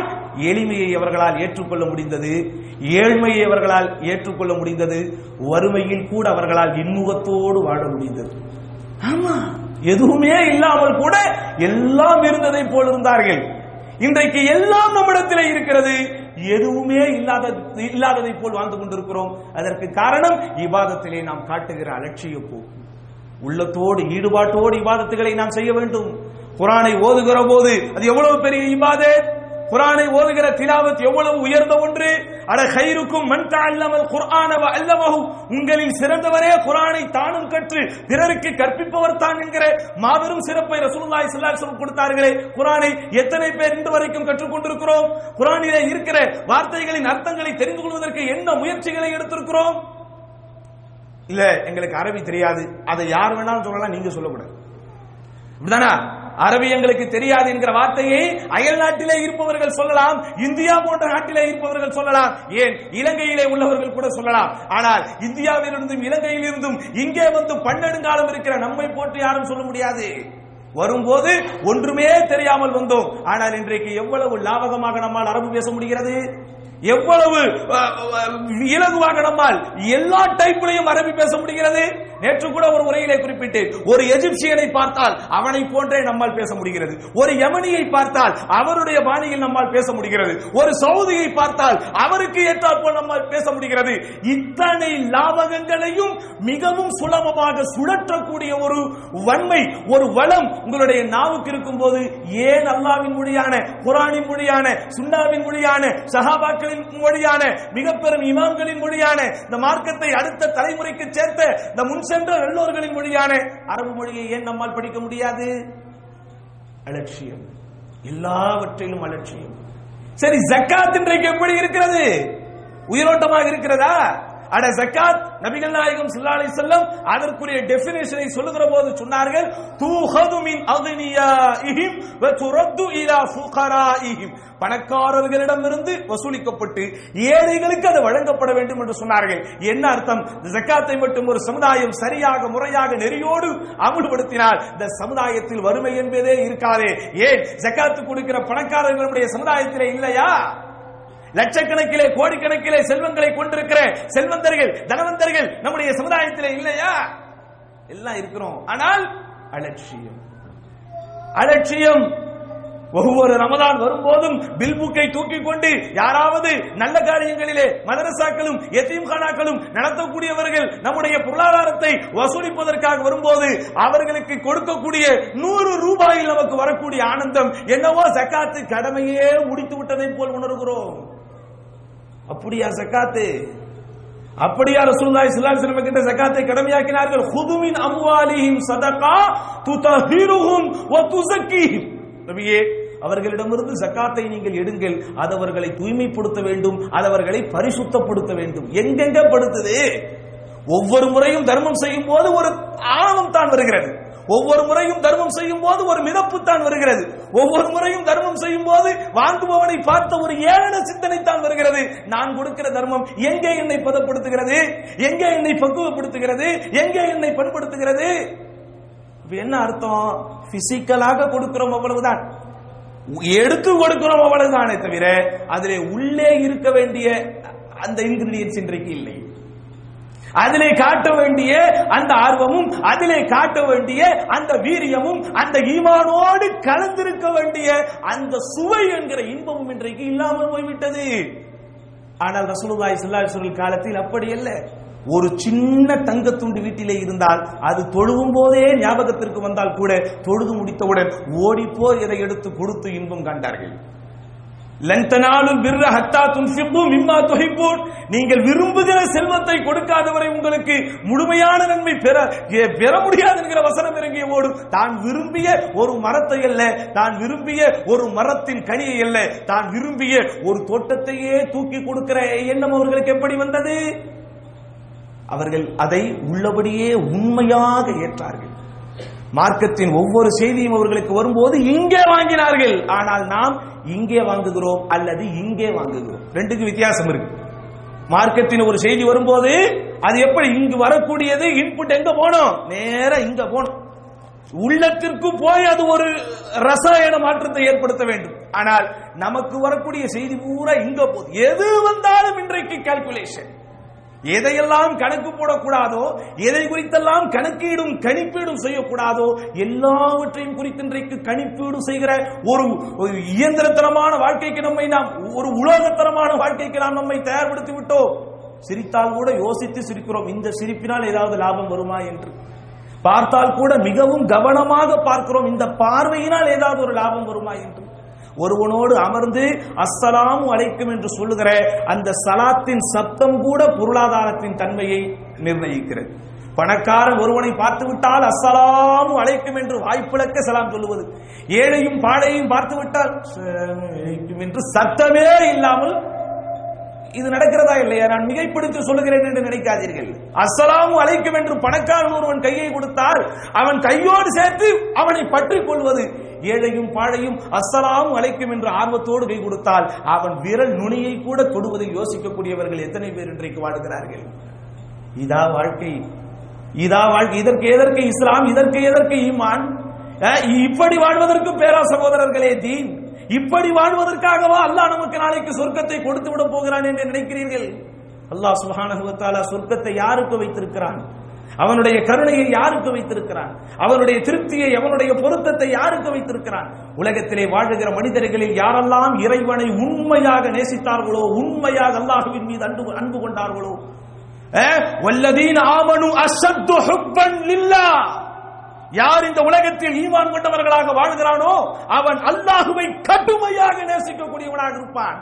எளிமையை அவர்களால் ஏற்றுக்கொள்ள முடிந்தது. ஏழ்மையை அவர்களால் ஏற்றுக்கொள்ள முடிந்தது. வறுமையில் கூட அவர்களால் இன்முகத்தோடு வாழ முடிந்தது. ஆமா. எதுவுமே இல்லாமல் கூட எல்லாம் இருந்ததை போல் இருந்தார்கள். இன்றைக்கு எல்லாம் நம்மிடத்தில் இருக்கிறது. எதுவுமே இல்லாத இல்லாததை போல் வாழ்ந்து கொண்டிருக்கிறோம். அதற்கு காரணம் இவாதத்திலே நாம் காட்டுகிற அலட்சிய போக்கு உள்ளத்தோடு ஈடுபாட்டோடு இவாதத்துகளை நாம் செய்ய வேண்டும். குரானை ஓதுகிற போது அது எவ்வளவு பெரிய இபாதத்? குரானை ஓதுகிற திலாவத் எவ்வளவு உயர்ந்த ஒன்று? அட ஹைருக்கும் மன் தஅல்லமல் குர்ஆன வ அல்லமஹு உங்களில் சிறந்தவரே குரானை தானும் கற்று பிறருக்கு கற்பிப்பவர் தான் என்கிற மாபெரும் சிறப்பை ரசூலுல்லாஹி ஸல்லல்லாஹு அலைஹி கொடுத்தார்களே. குரானை எத்தனை பேர் இன்று வரைக்கும் கற்றுக்கொண்டிருக்கிறோம்? குர்ஆனிலே இருக்கிற வார்த்தைகளின் அர்த்தங்களை தெரிந்து கொள்வதற்கு என்ன முயற்சிகளை எடுத்திருக்கிறோம்? இல்ல எங்களுக்கு அரபி தெரியாது. அதை யார் வேணாலும் சொல்லலாம் நீங்க சொல்லக்கூடாது. இப்படிதானா? அரபி எங்களுக்கு தெரியாது என்கிற வார்த்தையை அயல் நாட்டிலே இருப்பவர்கள் சொல்லலாம் இந்தியா போன்ற நாட்டிலே இருப்பவர்கள் சொல்லலாம். ஏன்? இலங்கையிலே உள்ளவர்கள் கூட சொல்லலாம். ஆனால் இந்தியாவிலிருந்தும் இலங்கையிலிருந்தும் இங்கே வந்து பன்னெடுங்காலம் இருக்கிற நம்மை போட்டு யாரும் சொல்ல முடியாது. வரும்போது ஒன்றுமே தெரியாமல் வந்தோம். ஆனால் இன்றைக்கு எவ்வளவு லாபகமாக நம்மால் அரபு பேச முடிகிறது? எவ்வளவு இலகுவாக நம்மால் எல்லா டைப்லையும் அரபி பேச முடிகிறது? நேற்று கூட ஒரு உரையிலே குறிப்பிட்டு ஒரு எஜிப்சியனை பார்த்தால் அவனை போன்றே நம்மால் பேச முடிகிறது. ஒரு யமனியை பார்த்தால் அவருடைய பாணியில் நம்மால் பேச முடிகிறது. ஒரு சவுதியை பார்த்தால் அவருக்கு ஏற்றாற்போல் நம்மால் பேச முடிகிறது. இத்தனை லாபகங்களையும் மிகவும் சுலபமாக சுழற்றக்கூடிய ஒரு வன்மை ஒரு வளம் உங்களுடைய நாவுக்கு இருக்கும் போது ஏன் அல்லாவின் மொழியான குரானின் மொழியான சுண்டாவின் மொழியான இமாம்களின் மொழியான மிக பெரும் இமாம்களின் மொழியான இந்த மார்க்கத்தை அடுத்த தலைமுறைக்கு சேர்த்த இந்த முன் சென்ற நல்லோர்களின் மொழியான அரபு மொழியை ஏன் நம்மால் படிக்க முடியாது? அலட்சியம். எல்லாவற்றிலும் அலட்சியம். சரி ஜக்காத் இன்றைக்கு எப்படி இருக்கிறது? உயிரோட்டமாக இருக்கிறதா? அட ஜக்காத் நபிகள் நாயகம் சல்லா அலி செல்லம் அதற்குரிய டெபினேஷனை சொல்லுகிற போது சொன்னார்கள் தூஹது மின் அக்னியாஇஹிம் வ துரத்து இலா ஃபுகராஇஹிம் பணக்காரர்களிடமிருந்து வசூலிக்கப்பட்டு ஏழைகளுக்கு அது வழங்கப்பட வேண்டும் என்று சொன்னார்கள். என்ன அர்த்தம்? ஜக்காத்தை மட்டும் ஒரு சமுதாயம் சரியாக முறையாக நெறியோடு அமுல்படுத்தினால் இந்த சமுதாயத்தில் வறுமை என்பதே இருக்காதே. ஏன்? ஜக்காத்து கொடுக்கிற பணக்காரர்களுடைய சமுதாயத்திலே இல்லையா? லட்சக்கணக்கிலே கோடிக்கணக்கிலே செல்வங்களை கொண்டிருக்கிற செல்வந்தர்கள் தனவந்தர்கள் நம்முடைய சமுதாயத்திலே இல்லையா? எல்லாம் இருக்கிறோம். ஆனால் அலட்சியம். அலட்சியம். ஒவ்வொரு ரமதான் வரும்போதும் பில்புக்கை தூக்கி கொண்டு யாராவது நல்ல காரியங்களிலே மதரசாக்களும் எத்தீம்கானாக்களும் நடத்தக்கூடியவர்கள் நம்முடைய பொருளாதாரத்தை வசூலிப்பதற்காக வரும்போது அவர்களுக்கு கொடுக்கக்கூடிய நூறு ரூபாயில் நமக்கு வரக்கூடிய ஆனந்தம் என்னவோ சக்காத்து கடமையே முடித்து விட்டதை போல் உணர்கிறோம். அப்படியா சக்காத்து? அப்படியா ரசூலுல்லாஹி ஸல்லல்லாஹு அலைஹி வஸல்லம் கிட்ட ஜகாத்தை கடமையாக்கினார்கள்? ஹுதுமின் அம்வாலிஹிம் சதகா துதஹிருஹும் வ துஸக்கீஹிம் நபியே அவர்களிடமிருந்து சக்காத்தை நீங்கள் எடுங்கள். அது அவர்களை தூய்மைப்படுத்த வேண்டும். அது அவர்களை பரிசுத்தப்படுத்த வேண்டும். எங்கெங்க படுத்துது? ஒவ்வொரு முறையும் தர்மம் செய்யும் போது ஒரு ஆணவம் தான் வருகிறது. ஒவ்வொரு முறையும் தர்மம் செய்யும் போது ஒரு மிதப்பு தான் வருகிறது. ஒவ்வொரு முறையும் தர்மம் செய்யும் போது வாங்குபவனை பார்த்த ஒரு ஏளன சிந்தனை தான் வருகிறது. நான் கொடுக்கிற தர்மம் எங்கே என்னை பதப்படுத்துகிறது? எங்கே என்னை பக்குவப்படுத்துகிறது? எங்கே என்னை பண்படுத்துகிறது? என்ன அர்த்தம்? பிசிக்கலாக கொடுக்கிறோம் அவ்வளவுதான். எடுத்து கொடுக்கிறோம் அவ்வளவுதானே தவிர அதிலே உள்ளே இருக்க வேண்டிய அந்த இன்கிரீடியன்ஸ் இன்றைக்கு இல்லை. அதிலே காட்ட வேண்டிய அந்த ஆர்வமும் அதிலே காட்ட வேண்டிய அந்த வீரியமும் அந்த ஈமானோடு கலந்திருக்க வேண்டிய அந்த சுவை என்கிற இன்பமும் இன்றைக்கு இல்லாமல் போய்விட்டது. ஆனால் ரசூலுல்லாஹி ஸல்லல்லாஹு அலைஹி காலத்தில் அப்படி அல்ல. ஒரு சின்ன தங்கத்துண்டு வீட்டிலே இருந்தால் அது தொழுவும் போதே ஞாபகத்திற்கு வந்தால் கூட தொழுது முடித்தவுடன் ஓடிப்போர் இதை எடுத்து கொடுத்து இன்பம் கண்டார்கள் லந்தனாலும் பிர்ர ஹத்தா துன்ஃபிகு மிம்மா துஹிப்பூன். நீங்கள் விரும்புகிற செல்வத்தை கொடுக்காதவரை உங்களுக்கு முழுமையான நன்மை பெற பெற முடியாது என்கிற வசனம் இறங்கிய ஓடு தான் விரும்பிய ஒரு மரத்தை அல்ல தான் விரும்பிய ஒரு மரத்தின் கனியை அல்ல தான் விரும்பிய ஒரு தோட்டத்தையே தூக்கி கொடுக்கிற எண்ணம் அவர்களுக்கு எப்படி வந்தது? அவர்கள் அதை உள்ளபடியே உண்மையாக ஏற்றார்கள். மார்க்கத்தின் ஒவ்வொரு செய்தியும் அவர்களுக்கு வரும்போது இங்கே வாங்கினார்கள். ஆனால் நாம் இங்கே வாங்குகிறோம் அல்லது இங்கே வாங்குகிறோம். ரெண்டுக்கு வித்தியாசம் இருக்கு. மார்க்கத்தின் ஒரு செய்தி வரும்போது அது எப்படி இங்கு வரக்கூடியது? இன்புட் எங்க போனோம்? நேரா இங்க போனோம். உள்ளத்திற்கு போய் அது ஒரு ரசாயன மாற்றத்தை ஏற்படுத்த வேண்டும். ஆனால் நமக்கு வரக்கூடிய செய்தி பூரா இங்க போகுது. எது வந்தாலும் இன்றைக்கு கால்குலேஷன் எதையெல்லாம் கணக்கு போடக்கூடாதோ எதை குறித்தெல்லாம் கணக்கீடும் கணிப்பீடும் செய்யக்கூடாதோ எல்லாவற்றையும் குறித்து இன்றைக்கு கணிப்பீடு செய்கிற ஒரு ஒரு இயந்திரத்தனமான வாழ்க்கைக்கு நம்மை நாம் ஒரு உலகத்தனமான வாழ்க்கைக்கு நாம் நம்மை தயார்படுத்தி விட்டோம். சிரித்தால் கூட யோசித்து சிரிக்கிறோம். இந்த சிரிப்பினால் ஏதாவது லாபம் வருமா என்று. பார்த்தால் கூட மிகவும் கவனமாக பார்க்கிறோம். இந்த பார்வையினால் ஏதாவது ஒரு லாபம் வருமா என்று. ஒருவனோடு அமர்ந்து அஸ்ஸலாமு அழைக்கும் என்று சொல்லுகிற அந்த சலாத்தின் சப்தம் கூட பொருளாதாரத்தின் தன்மையை நிர்ணயிக்கிறது. பணக்காரன் ஒருவனை பார்த்து விட்டால் அஸ்ஸலாமு அழைக்கும் என்று வாய்ப்பிழக்க சலாம் சொல்லுவது. ஏழையும் பாழையும் பார்த்து விட்டால் அழைக்கும் என்று சத்தமே இல்லாமல் இது நடக்கிறதா இல்லையா? நான் மிகைப்படுத்தி சொல்லுகிறேன் என்று நினைக்காதீர்கள். அஸ்ஸலாமு அழைக்கும் என்று பணக்காரன் ஒருவன் கையை கொடுத்தால் அவன் கையோடு சேர்த்து அவனை பற்றிக் கொள்வது. ஏழையும் பாழையும் அஸ்ஸலாம் அழைக்கும் என்று ஆர்வத்தோடு கை கொடுத்தால் அவன் விரல் நுனியை கூட தொடுவதில் யோசிக்கக்கூடியவர்கள் எத்தனை பேர் இன்றைக்கு வாழ்கிறார்கள்? இதா வாழ்க்கை. இதா வாழ்க்கை இதற்கு எதற்கு இஸ்லாம்? இதற்கு எதற்கு ஈமான்? இப்படி வாழ்வதற்கு பேரா சகோதரர்களே தீன். இப்படி வாழ்வதற்காகவா அல்லாஹ் நமக்கு நாளைக்கு சொர்க்கத்தை கொடுத்து விட போகிறான் என்று நினைக்கிறீர்கள்? அல்லாஹ் சுப்ஹானஹு சொர்க்கத்தை யாருக்கு வைத்திருக்கிறான்? அவனுடைய கருணையை யாருக்கு வைத்திருக்கிறான்? அவனுடைய திருப்தியை அவனுடைய பொருத்தத்தை யாருக்கு வைத்திருக்கிறான்? உலகத்திலே வாழுகிற மனிதர்களில் யாரெல்லாம் இறைவனை உண்மையாக நேசித்தார்களோ உண்மையாக அல்லாஹுவின் மீது அன்பு அன்பு கொண்டார்களோ? அஹ், யார் இந்த உலகத்தில் ஈமான் கொண்டவர்களாக வாழ்கிறானோ அவன் அல்லாஹுவை கடுமையாக நேசிக்கக்கூடியவனாக இருப்பான்.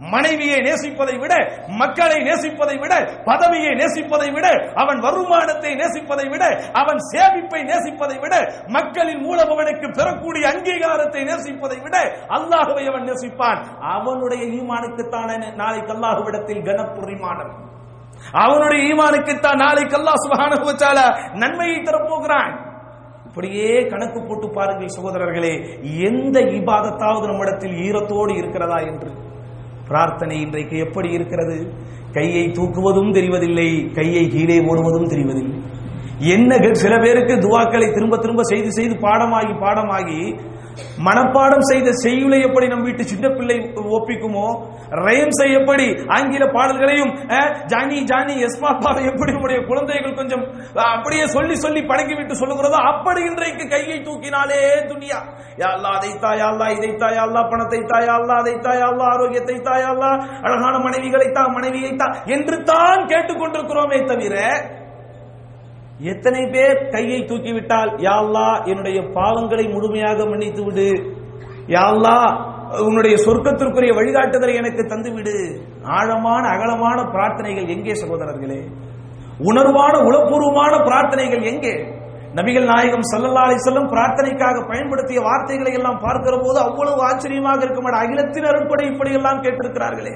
மனைவியை நேசிப்பதை விட மக்களை நேசிப்பதை விட பதவியை நேசிப்பதை விட அவன் வருமானத்தை நேசிப்பதை விட அவன் சேமிப்பை நேசிப்பதை விட மக்களின் மூலம் அவனுக்கு பெறக்கூடிய அங்கீகாரத்தை நேசிப்பதை விட அல்லாஹுவை அவன் நேசிப்பான். அவனுடைய ஈமானுக்குத்தான நாளைக்கு அல்லாஹுவிடத்தில் கனப்புரிமானம் அவனுடைய ஈமானுக்குத்தான் நாளைக்கு அல்லாஹ் சுப்ஹானஹு நன்மையை தரப்போகிறான். இப்படியே கணக்கு போட்டு பாருங்கள் சகோதரர்களே எந்த இபாதத்தாவது நம்மிடத்தில் ஈரத்தோடு இருக்கிறதா என்று. பிரார்த்தனை இன்றைக்கு எப்படி இருக்கிறது? கையை தூக்குவதும் தெரிவதில்லை கையை கீழே போடுவதும் தெரிவதில்லை. என்ன சில பேருக்கு துவாக்களை திரும்ப திரும்ப செய்து செய்து பாடமாகி பாடமாகி மனப்பாடம் செய்த செய்யுளை எப்படி நம் வீட்டு சின்ன பிள்ளை ஒப்பிக்குமோ? ரயம்ஸை எப்படி ஆங்கில பாடல்களையும் ஜானி ஜானி எஸ் பாப்பாவை எப்படி உடைய குழந்தைகள் கொஞ்சம் அப்படியே சொல்லி சொல்லி பழக்கி விட்டு சொல்லுகிறதோ அப்படி இன்றைக்கு கையை தூக்கினாலே துனியா. யா அதை தாயாள்லா அல்லா இதை தாயாள்லா அல்லா பணத்தை தாயா அல்லா அதை தாயா அல்லா ஆரோக்கியத்தை தாயா அல்லா அழகான மனைவிகளை தா மனைவியை தா என்று தான் கேட்டுக்கொண்டிருக்கிறோமே தவிர எத்தனை பேர் கையை தூக்கிவிட்டால் யாழ்லா என்னுடைய பாவங்களை முழுமையாக மன்னித்து விடு யாழ்லா உன்னுடைய சொர்க்கத்திற்குரிய வழிகாட்டுதலை எனக்கு தந்துவிடு. ஆழமான அகலமான பிரார்த்தனைகள் எங்கே சகோதரர்களே? உணர்வான உளப்பூர்வமான பிரார்த்தனைகள் எங்கே? நபிகள் நாயகம் ஸல்லல்லாஹு செல்லும் பிரார்த்தனைக்காக பயன்படுத்திய வார்த்தைகளை எல்லாம் பார்க்கிற போது அவ்வளவு ஆச்சரியமாக இருக்கும். அகிலத்தின் அருட்படை இப்படி எல்லாம் கேட்டிருக்கிறார்களே.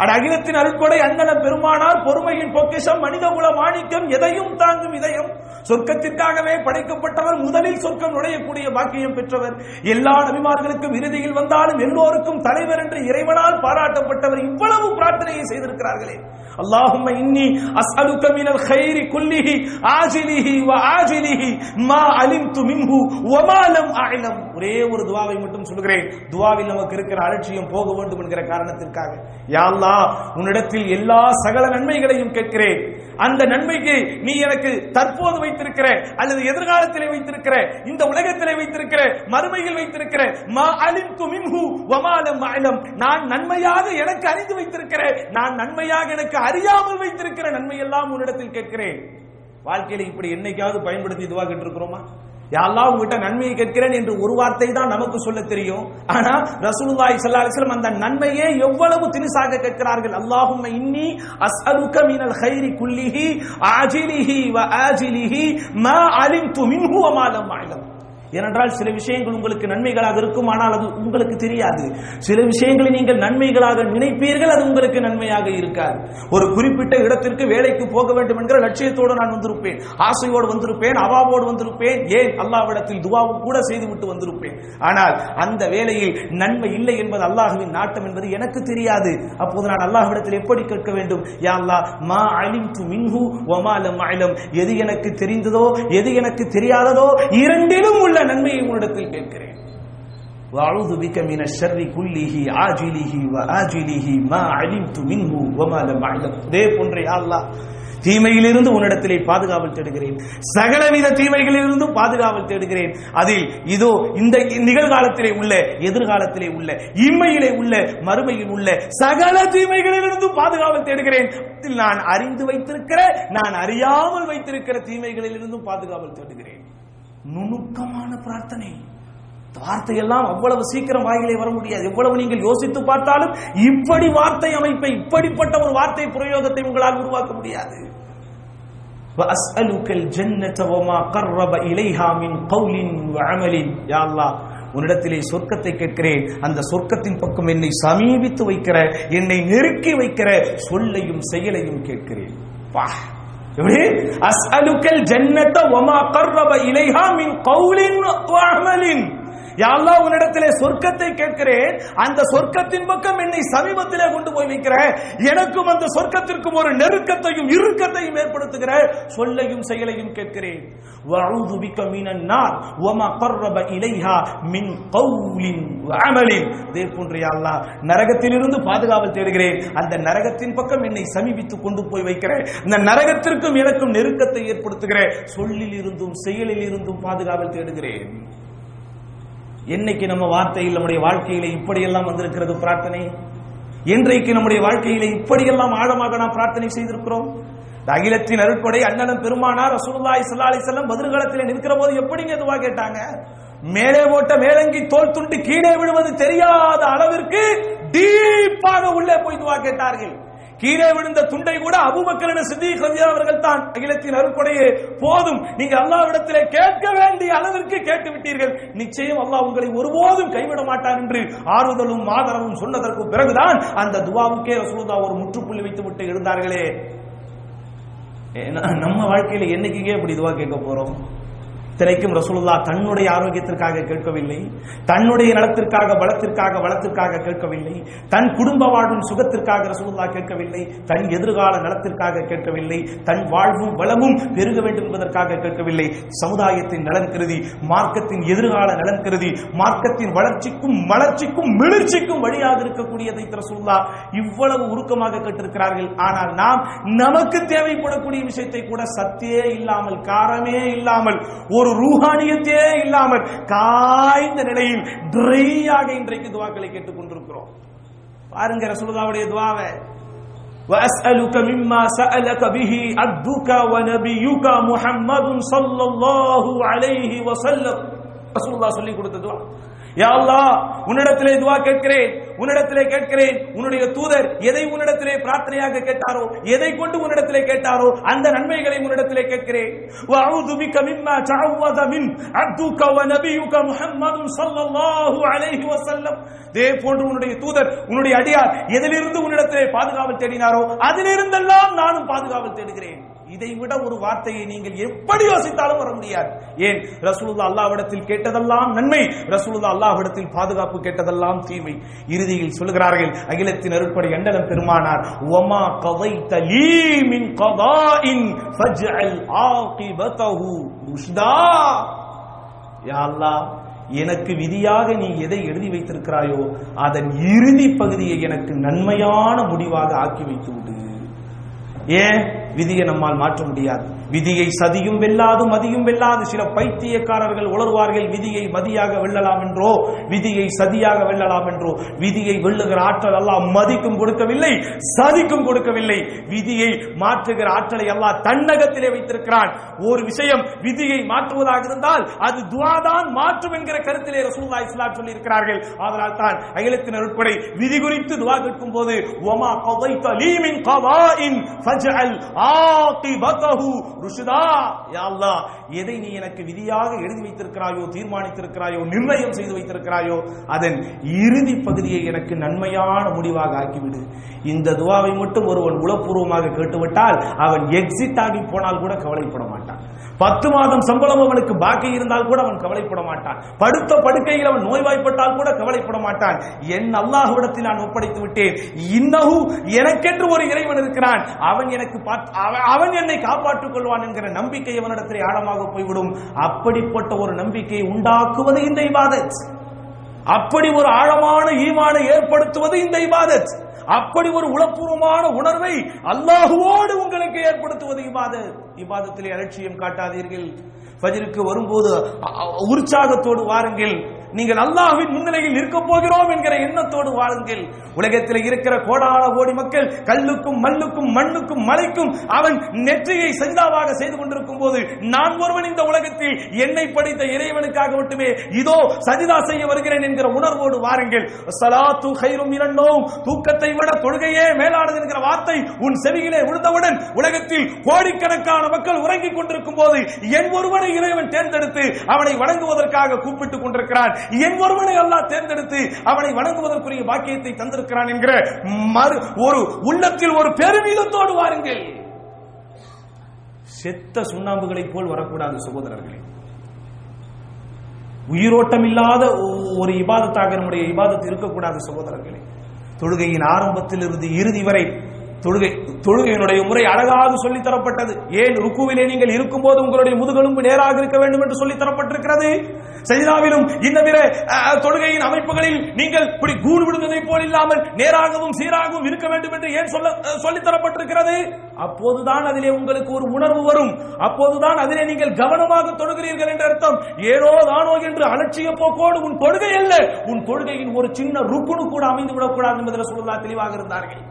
அட அகிலத்தின் அருட்கொடை அந்தன பெருமானார் பொறுமையின் பொக்கிஷம் மனித குல மாணிக்கம் எதையும் தாங்கும் இதயம். சொர்க்கத்திற்காகவே படைக்கப்பட்டவர் முதலில் சொர்க்கம் நுழையக்கூடிய பாக்கியம் பெற்றவர். எல்லா நபிமார்களுக்கும் இறுதியில் வந்தாலும் எல்லோருக்கும் தலைவர் என்று இறைவனால் பாராட்டப்பட்டவர் இவ்வளவு பிரார்த்தனையை செய்திருக்கிறார்களே. اللهم إني أسألك من الخير كله عاجله وآجله ما علمت منه وما لم أعلم ஒரே ஒரு துவாவை மட்டும் சொல்கிறேன் துவாவில் நமக்கு இருக்கிற அலட்சியம் போக வேண்டும் என்கிற காரணத்திற்காக யா அல்லாஹ் உன்னிடத்தில் எல்லா சகல நன்மைகளையும் கேட்கிறேன் அந்த நன்மைக்கு நீ எனக்கு தற்போது வைத்திருக்கிற அல்லது எதிர்காலத்திலே வைத்திருக்கிற இந்த உலகத்திலே வைத்திருக்கிற மறுமையில் வைத்திருக்கிற மா அலிம்து மின்ஹு வமாலம் லம் நான் நன்மையாக எனக்கு அறிந்து வைத்திருக்கிற நான் நன்மையாக எனக்கு அறியாமல் வைத்திருக்கிற நன்மையெல்லாம் உன்னிடத்தில் கேட்கிறேன். வாழ்க்கையில இப்படி என்னைக்காவது பயன்படுத்தி இதுவாக இருக்கிறோமா யாரெல்லாம் உங்ககிட்ட நன்மையை கேட்கிறேன் என்று ஒரு வார்த்தை தான் நமக்கு சொல்ல தெரியும். ஆனா ரசூலுல்லாஹி ஸல்லல்லாஹு அலைஹி வஸல்லம் அந்த நன்மையே எவ்வளவு திருசாக கேட்கிறார்கள்? அல்லாஹும்ம இன்னி அஸ்அலுக மினல் கைரி குல்லிஹி ஆஜிலிஹி வ ஆஜிலிஹி மா அலிம்து மின்ஹு வ மா லம் அலம் ஏனென்றால் சில விஷயங்கள் உங்களுக்கு நன்மைகளாக இருக்கும் ஆனால் அது உங்களுக்கு தெரியாது. சில விஷயங்களை நீங்கள் நன்மைகளாக நினைப்பீர்கள் அது உங்களுக்கு நன்மையாக இருக்காது. ஒரு குறிப்பிட்ட இடத்திற்கு வேலைக்கு போக வேண்டும் என்கிற லட்சியத்தோடு நான் வந்திருப்பேன். ஆசையோடு வந்திருப்பேன் அவாவோடு வந்திருப்பேன் ஏன் அல்லாவிடத்தில் துவாவும் கூட செய்துவிட்டு வந்திருப்பேன். ஆனால் அந்த வேலையில் நன்மை இல்லை என்பது அல்லாஹுவின் நாட்டம் என்பது எனக்கு தெரியாது. அப்போது நான் அல்லாஹ்விடத்தில் எப்படி கேட்க வேண்டும்? யா அல்லாஹ் மா அலிம்து மின்ஹு வமா லம் எது எனக்கு தெரிந்ததோ எது எனக்கு தெரியாததோ இரண்டிலும் உள்ள நன்மையை உன்னிடத்தில் கேட்கிறேன் وأعوذ بك من الشر كله عاجله وآجله ما علمت منه وما لم أعلم இதே போன்ற யா அல்லாஹ் தீமையிலிருந்து உன்னிடத்திலே பாதுகாவல் தேடுகிறேன் சகலவித தீமைகளிலிருந்தும் பாதுகாவல் தேடுகிறேன் அதில் இதோ இந்த நிகழ்காலத்திலே உள்ள எதிர்காலத்திலே உள்ள இம்மையிலே உள்ள மறுமையில் உள்ள சகல தீமைகளிலிருந்தும் பாதுகாவல் தேடுகிறேன் இதில் நான் அறிந்து வைத்திருக்கிற நான் அறியாமல் வைத்திருக்கிற தீமைகளிலிருந்தும் பாதுகாவல் தேடுகிறேன் நுணுக்கமான பிரார்த்தனை இந்த வார்த்தையெல்லாம் அவ்வளவு சீக்கிரம் வாயிலே வர முடியாது எவ்வளவு நீங்கள் யோசித்து பார்த்தாலும் இப்படி வார்த்தை அமைப்பை இப்படிப்பட்ட ஒரு வார்த்தை பிரயோகத்தை உங்களால் உருவாக்க முடியாது وأسألك الجنة وما قرب إليها من قول وعمل يا الله உன்னிடத்திலே சொர்க்கத்தை கேட்கிறேன் அந்த சொர்க்கத்தின் பக்கம் என்னை சமீபித்து வைக்கிற என்னை நெருக்கி வைக்கிற சொல்லையும் செயலையும் கேட்கிறேன் பா எப்படி அஸ்அலுக்கல் ஜன்னத வமா கர்ரப இலைஹா மின் கௌலின் வ யாழ்லா உன்னிடத்திலே சொர்க்கத்தை கேட்கிறேன். அந்த சொர்க்கத்தின் பக்கம் என்னை சமீபத்திலே கொண்டு போய் வைக்கிற. எனக்கும் அந்த சொர்க்கத்திற்கும் ஒரு நெருக்கத்தையும் இறுக்கத்தையும் ஏற்படுத்துகிற. சொல்லையும் செயலையும் கேட்கிறேன். வஅஊது பிக மினன் நார். வமா கர்ரப இலைஹா மின் கௌலின் வஅமலின் இதே போன்று யாழ்லா நரகத்திலிருந்து பாதுகாவல் தேடுகிறேன். அந்த நரகத்தின் பக்கம் என்னை சமீபித்து கொண்டு போய் வைக்கிறேன் இந்த நரகத்திற்கும் எனக்கும் நெருக்கத்தை ஏற்படுத்துகிற. சொல்லில் இருந்தும் செயலில் இருந்தும் பாதுகாவல் தேடுகிறேன். என்னைக்கு நம்ம வார்த்தையில் நம்முடைய வாழ்க்கையில இப்படியெல்லாம் வந்திருக்கிறது பிரார்த்தனை? என்றைக்கு நம்முடைய வாழ்க்கையில இப்படியெல்லாம் ஆழமாக நாம் பிரார்த்தனை செய்திருக்கிறோம்? அகிலத்தின் அருட்கொடை அண்ணனும் பெருமானார் ரசூலுல்லாஹி ஸல்லல்லாஹு அலைஹி வஸல்லம் பதிர்காலத்தில் நிற்கிற போது எப்படிங்க இதுவா கேட்டாங்க? மேலே போட்ட மேலங்கி தோல் துண்டு கீழே விழுவது தெரியாத அளவிற்கு டீப்பாக உள்ளே போய் துவா கேட்டார்கள். கீழே விழுந்த துண்டை கூட அபூபக்கர் சித்திக் ரலியல்லாஹு அவர்கள் தான் அகிலத்தின் அருட்கொடையே போதும். நீங்க அல்லாஹ்விடத்திலே கேட்க வேண்டிய அளவிற்கு கேட்டு விட்டீர்கள். நிச்சயம் அல்லாஹ் உங்களை ஒருபோதும் கைவிட மாட்டார் என்று ஆறுதலும் ஆதரவும் சொன்னதற்கு பிறகுதான் அந்த துவாவுக்கே ரசூலுல்லாஹ் ஒரு முற்றுப்புள்ளி வைத்து விட்டு எழுந்தார்களே. ஏன்னா, நம்ம வாழ்க்கையில என்னைக்குங்க இப்படி துவா கேட்க போறோம்? இத்தனைக்கும் ரசூலுல்லா தன்னுடைய ஆரோக்கியத்திற்காக கேட்கவில்லை தன்னுடைய நலத்திற்காக பலத்திற்காக வளத்திற்காக கேட்கவில்லை தன் குடும்ப வாழ்வும் சுகத்திற்காக ரசூலுல்லா கேட்கவில்லை தன் எதிர்கால நலத்திற்காக கேட்கவில்லை தன் வாழ்வும் வளமும் பெருக வேண்டும் என்பதற்காக கேட்கவில்லை. சமுதாயத்தின் நலன் கருதி மார்க்கத்தின் எதிர்கால நலன் கருதி மார்க்கத்தின் வளர்ச்சிக்கும் மலர்ச்சிக்கும் மிளர்ச்சிக்கும் வழியாக இருக்கக்கூடியதை ரசூலுல்லா இவ்வளவு உருக்கமாக கேட்டிருக்கிறார்கள். ஆனால் நாம் நமக்கு தேவைப்படக்கூடிய விஷயத்தை கூட சத்தே இல்லாமல் காரமே இல்லாமல் ஒரு ரூஹானியத்தே இல்லாமல் காய்ந்த நிலையில் ட்ரையாக இன்றைக்கு துவாக்களை கேட்டுக் கொண்டிருக்கிறோம் பாருங்க ரசூலுல்லாவுடைய துவாவை وأسألك مما سألك به عبدك ونبيك محمد صلى الله عليه وسلم رسول الله சொல்லி கொடுத்த துவா யா அல்லாஹ் உன்னிடத்திலே துவா கேட்கிறேன் உன்னிடத்திலே கேட்கிறேன் உன்னுடைய தூதர் எதை உன்னிடத்திலே பிரார்த்தனையாக கேட்டாரோ எதை கொண்டு உன்னிடத்திலே கேட்டாரோ அந்த நன்மைகளை உன்னிடத்திலே கேட்கிறேன். வஅஊது பிக மிம்மா தஅவத மின் அப்துக வ நபியுக முஹம்மது ஸல்லல்லாஹு அலைஹி வஸல்லம். இதே போன்று உன்னுடைய தூதர் உன்னுடைய அடியார் எதிலிருந்து உன்னிடத்திலே பாதுகாவல் தேடினாரோ அதிலிருந்தெல்லாம் நானும் பாதுகாவல் தேடுகிறேன். இதை விட ஒரு வார்த்தையை நீங்கள் எப்படி யோசித்தாலும் வர முடியாது. ஏன்? ரசூலுல்லா அல்லாஹ்விடத்தில் கேட்டதெல்லாம் நன்மை. ரசூலுல்லா அல்லாஹ்விடத்தில் பாதுகாப்பு கேட்டதெல்லாம் தீமை. இறுதியில் சொல்கிறார்கள் அகிலத்தின் அருட்படை எண்டலம் பெருமானார் ஒமா கவை லீ மின் கதாஇன் ஃபஜ்அல் ஆகிபதஹு ருஷ்தா. யா அல்லாஹ் எனக்கு விதியாக நீ எதை எழுதி வைத்திருக்கிறாயோ அதன் இறுதி பகுதியை எனக்கு நன்மையான முடிவாக ஆக்கி வைத்து விடு ஏன்? விதியை நம்மால் மாற்ற முடியாது. விதியை சதியும் வெல்லாது மதியும் வெல்லாது சில பைத்தியக்காரர்கள் உளர்வார்கள் விதியை மதியாக வெல்லலாம் என்றோ விதியை சதியாக வெல்லலாம் என்றோ. விதியை வெல்லுகிற ஆற்றல் எல்லாம் மதிக்கும் கொடுக்கவில்லை சதிக்கும் கொடுக்கவில்லை. விதியை மாற்றுகிற ஆற்றலை எல்லாம் தன்னகத்திலே வைத்திருக்கிறான். ஒரு விஷயம் விதியை மாற்றுவதாக இருந்தால் அது துவாதான் மாற்றும் என்கிற கருத்திலே ரசூல்லா இஸ்லாம் சொல்லி இருக்கிறார்கள் அதனால் தான் அகிலத்தின் உட்படை விதி குறித்து துவா கேட்கும் போது ஒமா கவைத்த லீமின் கவாஇன் ஃபஜ்அல் ஆகிபதஹு ருஷுதா யா எதை நீ எனக்கு விதியாக எழுதி வைத்திருக்கிறாயோ தீர்மானித்திருக்கிறாயோ நிர்ணயம் செய்து வைத்திருக்கிறாயோ அதன் இறுதி பகுதியை எனக்கு நன்மையான முடிவாக ஆக்கிவிடு. இந்த துவாவை மட்டும் ஒருவன் உளப்பூர்வமாக கேட்டுவிட்டால் அவன் எக்ஸிட் ஆகி போனால் கூட கவலைப்பட மாட்டான். பத்து மாதம் சம்பளம் அவனுக்கு பாக்கி இருந்தால் கூட அவன் கவலைப்பட மாட்டான். படுத்த படுக்கையில் அவன் நோய்வாய்ப்பட்டால் கூட கவலைப்பட மாட்டான். என் அல்லாஹுவிடத்தில் நான் ஒப்படைத்து விட்டேன். இன்னகு எனக்கென்று ஒரு இறைவன் இருக்கிறான். அவன் எனக்கு அவன் அவன் என்னை காப்பாற்றிக் கொள்வான் என்கிற நம்பிக்கை அவனிடத்தில் ஆழமாக போய்விடும். அப்படிப்பட்ட ஒரு நம்பிக்கையை உண்டாக்குவது இந்த இபாதத். அப்படி ஒரு ஆழமான ஈமானை ஏற்படுத்துவது இந்த இபாதத். அப்படி ஒரு உளப்பூர்வமான உணர்வை அல்லாஹுவோடு உங்களுக்கு ஏற்படுத்துவது இபாதத் இபாதத்திலே அலட்சியம் காட்டாதீர்கள். ஃபஜ்ருக்கு வரும்போது உற்சாகத்தோடு வாருங்கள். நீங்கள் அல்லாஹ்வின் முன்னிலையில் இருக்க போகிறோம் என்கிற எண்ணத்தோடு வாழுங்கள். உலகத்தில் இருக்கிற கோடான கோடி மக்கள் கல்லுக்கும் மல்லுக்கும் மண்ணுக்கும் மலைக்கும் அவன் நெற்றியை செந்தாவாக செய்து கொண்டிருக்கும் போது நான் ஒருவன் இந்த உலகத்தில் என்னை படைத்த இறைவனுக்காக மட்டுமே இதோ சஜிதா செய்ய வருகிறேன் என்கிற உணர்வோடு வாருங்கள். சலாத்து ஹைரும் இரண்டோம். தூக்கத்தை விட தொழுகையே மேலானது என்கிற வார்த்தை உன் செவியிலே விழுந்தவுடன் உலகத்தில் கோடிக்கணக்கான மக்கள் உறங்கிக் கொண்டிருக்கும் போது என் ஒருவனை இறைவன் தேர்ந்தெடுத்து அவனை வணங்குவதற்காக கூப்பிட்டுக் கொண்டிருக்கிறான். என் ஒருவனை அல்லாஹ் தேர்ந்தெடுத்து அவனை வணங்குவதற்குரிய பாக்கியத்தை தந்திருக்கிறான் என்கிற மறு ஒரு உள்ளத்தில் ஒரு பெருமிதத்தோடு வாருங்கள். செத்த சுண்ணாம்புகளைப் போல் வரக்கூடாது சகோதரர்களே. உயிரோட்டம் இல்லாத ஒ- ஒரு இபாதத்தாக நம்முடைய இபாதத் இருக்கக்கூடாது சகோதரர்களே. தொழுகையின் ஆரம்பத்தில் இருந்து இறுதி வரை தொழுகை தொழுகையினுடைய முறை அழகாக சொல்லித் தரப்பட்டது. ஏன் ருக்குவிலே நீங்கள் இருக்கும்போது உங்களுடைய முதுகெலும்பு நேராக இருக்க வேண்டும் என்று சொல்லித் தரப்பட்டிருக்கிறது? சஜிதாவிலும் இன்னவிர தொழுகையின் அமைப்புகளில் நீங்கள் இப்படி கூடு விடுவதை போல் இல்லாமல் நேராகவும் சீராகவும் இருக்க வேண்டும் என்று ஏன் சொல்ல அஹ், தரப்பட்டிருக்கிறது? அப்போதுதான் அதிலே உங்களுக்கு ஒரு உணர்வு வரும். அப்போதுதான் அதிலே நீங்கள் கவனமாக தொழுகிறீர்கள் என்ற அர்த்தம். ஏனோ தானோ என்று அலட்சிய போக்கோடு உன் தொழுகை அல்ல. உன் தொழுகையின் ஒரு சின்ன ருக்குனு கூட அமைந்து விடக்கூடாது என்பதில் சொல்லலாம் தெளிவாக இருந்தார்கள்.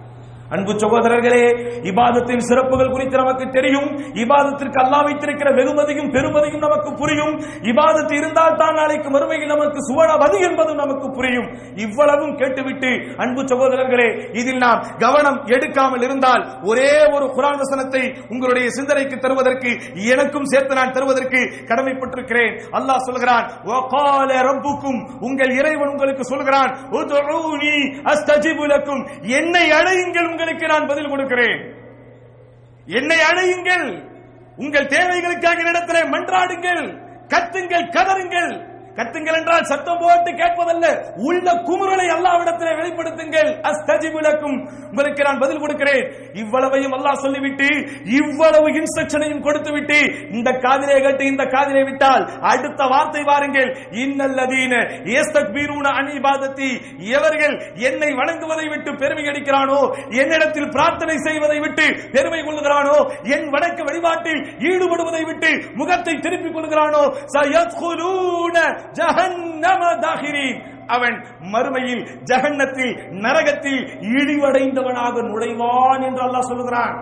அன்பு சகோதரர்களே இபாதத்தின் சிறப்புகள் குறித்து நமக்கு தெரியும். இபாதத்திற்கு அல்லா வைத்திருக்கிற வெகுமதியும் பெருமதியும் நமக்கு புரியும். இபாதத்து இருந்தால் தான் நாளைக்கு மறுமையில் நமக்கு சுவனபதி என்பதும் நமக்கு புரியும். இவ்வளவும் கேட்டுவிட்டு அன்பு சகோதரர்களே இதில் நாம் கவனம் எடுக்காமல் இருந்தால் ஒரே ஒரு குரான் வசனத்தை உங்களுடைய சிந்தனைக்கு தருவதற்கு எனக்கும் சேர்த்து நான் தருவதற்கு கடமைப்பட்டிருக்கிறேன். அல்லாஹ் சொல்கிறான் உங்கள் இறைவன் உங்களுக்கு சொல்கிறான் என்னை அழையுங்கள் உங்களுக்கு நான் பதில் கொடுக்கிறேன். என்னை அழையுங்கள் உங்கள் தேவைகளுக்காக இடத்திலே மன்றாடுங்கள். கத்துங்கள் கதறுங்கள் கத்துங்கள் என்றால் சத்தம் போட்டு கேட்பதல்ல. உள்ள குமுறலை அல்லாவிடத்திலே வெளிப்படுத்துங்கள். அஸ்தஜிபுலக்கும் உங்களுக்கு நான் பதில் கொடுக்கிறேன். இவ்வளவையும் அல்லாஹ் சொல்லிவிட்டு இவ்வளவு இன்ஸ்ட்ரக்ஷனையும் கொடுத்து விட்டு இந்த காதிலே கேட்டு இந்த காதிலே விட்டால் அடுத்த வார்த்தை பாருங்கள் இன்னல்லதீன ஏஸ்தக்பீரூன அன் இபாதத்தி. எவர்கள் என்னை வணங்குவதை விட்டு பெருமை அடிக்கிறானோ என்னிடத்தில் பிரார்த்தனை செய்வதை விட்டு பெருமை கொள்ளுகிறானோ என் வணக்க வழிபாட்டில் ஈடுபடுவதை விட்டு முகத்தை திருப்பிக் கொள்கிறானோ சயத்குலூன ஜஹன்னம தாகிரீன். அவன் மறுமையில் ஜஹன்னத்தில் நரகத்தில் இழிவடைந்தவனாக நுழைவான் என்று அல்லாஹ் சொல்லுகிறான்.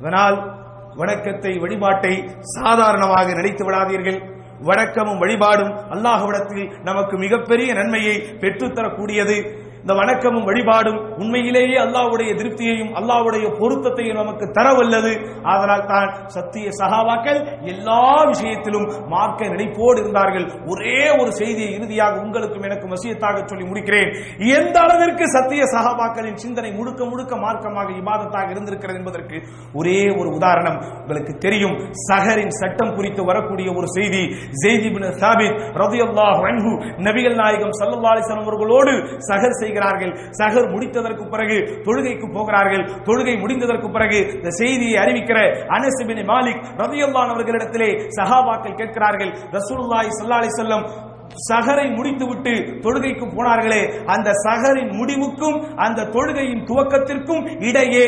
அதனால் வணக்கத்தை வழிபாட்டை சாதாரணமாக நினைத்து விடாதீர்கள். வணக்கமும் வழிபாடும் அல்லாஹ்விடத்தில் நமக்கு மிகப்பெரிய நன்மையை பெற்றுத்தரக்கூடியது. இந்த வணக்கமும் வழிபாடும் உண்மையிலேயே அல்லாவுடைய திருப்தியையும் அல்லாவுடைய பொருத்தத்தையும் நமக்கு தரவல்லது. அதனால் தான் சத்திய சகாவாக்கள் எல்லா விஷயத்திலும் மார்க்க நினைப்போடு இருந்தார்கள். ஒரே ஒரு செய்தியை இறுதியாக உங்களுக்கும் எனக்கு வசியத்தாக சொல்லி முடிக்கிறேன். எந்த அளவிற்கு சத்திய சகாபாக்களின் சிந்தனை முழுக்க முழுக்க மார்க்கமாக இபாதத்தாக இருந்திருக்கிறது என்பதற்கு ஒரே ஒரு உதாரணம் உங்களுக்கு தெரியும். சஹரின் சட்டம் குறித்து வரக்கூடிய ஒரு செய்தி. ஜெய்தி பின் சாபித் ரலியல்லாஹு அன்ஹு நபிகள் நாயகம் ஸல்லல்லாஹு அலைஹி வஸல்லம் அவர்களோடு சஹர் செய்கிறார்கள். சகர் முடித்ததற்கு பிறகு தொழுகைக்கு போகிறார்கள். தொழுகை முடிந்ததற்கு பிறகு இந்த செய்தியை அறிவிக்கிற அனஸ் மாலிக் ரலியல்லாஹு அவர்களிடத்திலே சஹாபாக்கள் கேட்கிறார்கள். ரசூலுல்லாஹி ஸல்லல்லாஹு அலைஹி வஸல்லம் சஹரை முடித்துவிட்டு தொழுகைக்கு போனார்களே. அந்த சகரின் முடிவுக்கும் அந்த தொழுகையின் துவக்கத்திற்கும் இடையே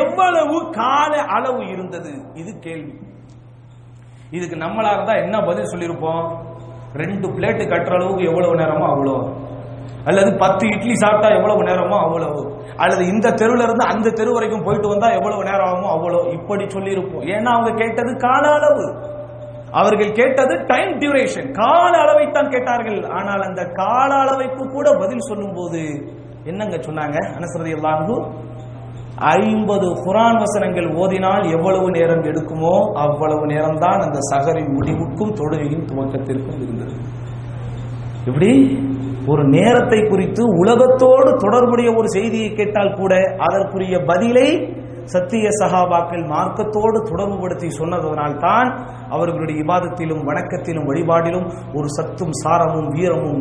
எவ்வளவு கால அளவு இருந்தது? இது கேள்வி. இதுக்கு நம்மளா இருந்தா என்ன பதில் சொல்லியிருப்போம்? ரெண்டு பிளேட்டு கட்டுற அளவுக்கு எவ்வளவு நேரமோ அவ்வளோ அல்லது பத்து இட்லி சாப்பிட்டா எவ்வளவு நேரமோ அவ்வளவு. அல்லது இந்த தெருவில் இருந்து அந்த தெரு வரைக்கும் போயிட்டு வந்தா எவ்வளவு நேரம் ஆகுமோ அவ்வளோ இப்படி சொல்லியிருப்போம். ஏன்னா அவங்க கேட்டது கால அளவு. அவர்கள் கேட்டது டைம் டியூரேஷன் கால அளவைத்தான் கேட்டார்கள். ஆனால் அந்த கால அளவைக்கு கூட பதில் சொல்லும்போது என்னங்க சொன்னாங்க? அனசரதி எல்லாரும் ஐம்பது குரான் வசனங்கள் ஓதினால் எவ்வளவு நேரம் எடுக்குமோ அவ்வளவு நேரம் தான் அந்த சகரின் முடிவுக்கும் தொழுகையின் துவக்கத்திற்கும் இருந்தது. எப்படி? ஒரு நேரத்தை குறித்து உலகத்தோடு தொடர்புடைய ஒரு செய்தியை கேட்டால் கூட அதற்குரிய பதிலை சத்திய சகாபாக்கள் மார்க்கத்தோடு தொடர்புபடுத்தி சொன்னதனால் தான் அவர்களுடைய இபாதத்திலும் வணக்கத்திலும் வழிபாடிலும் ஒரு சத்தும் சாரமும் வீரமும்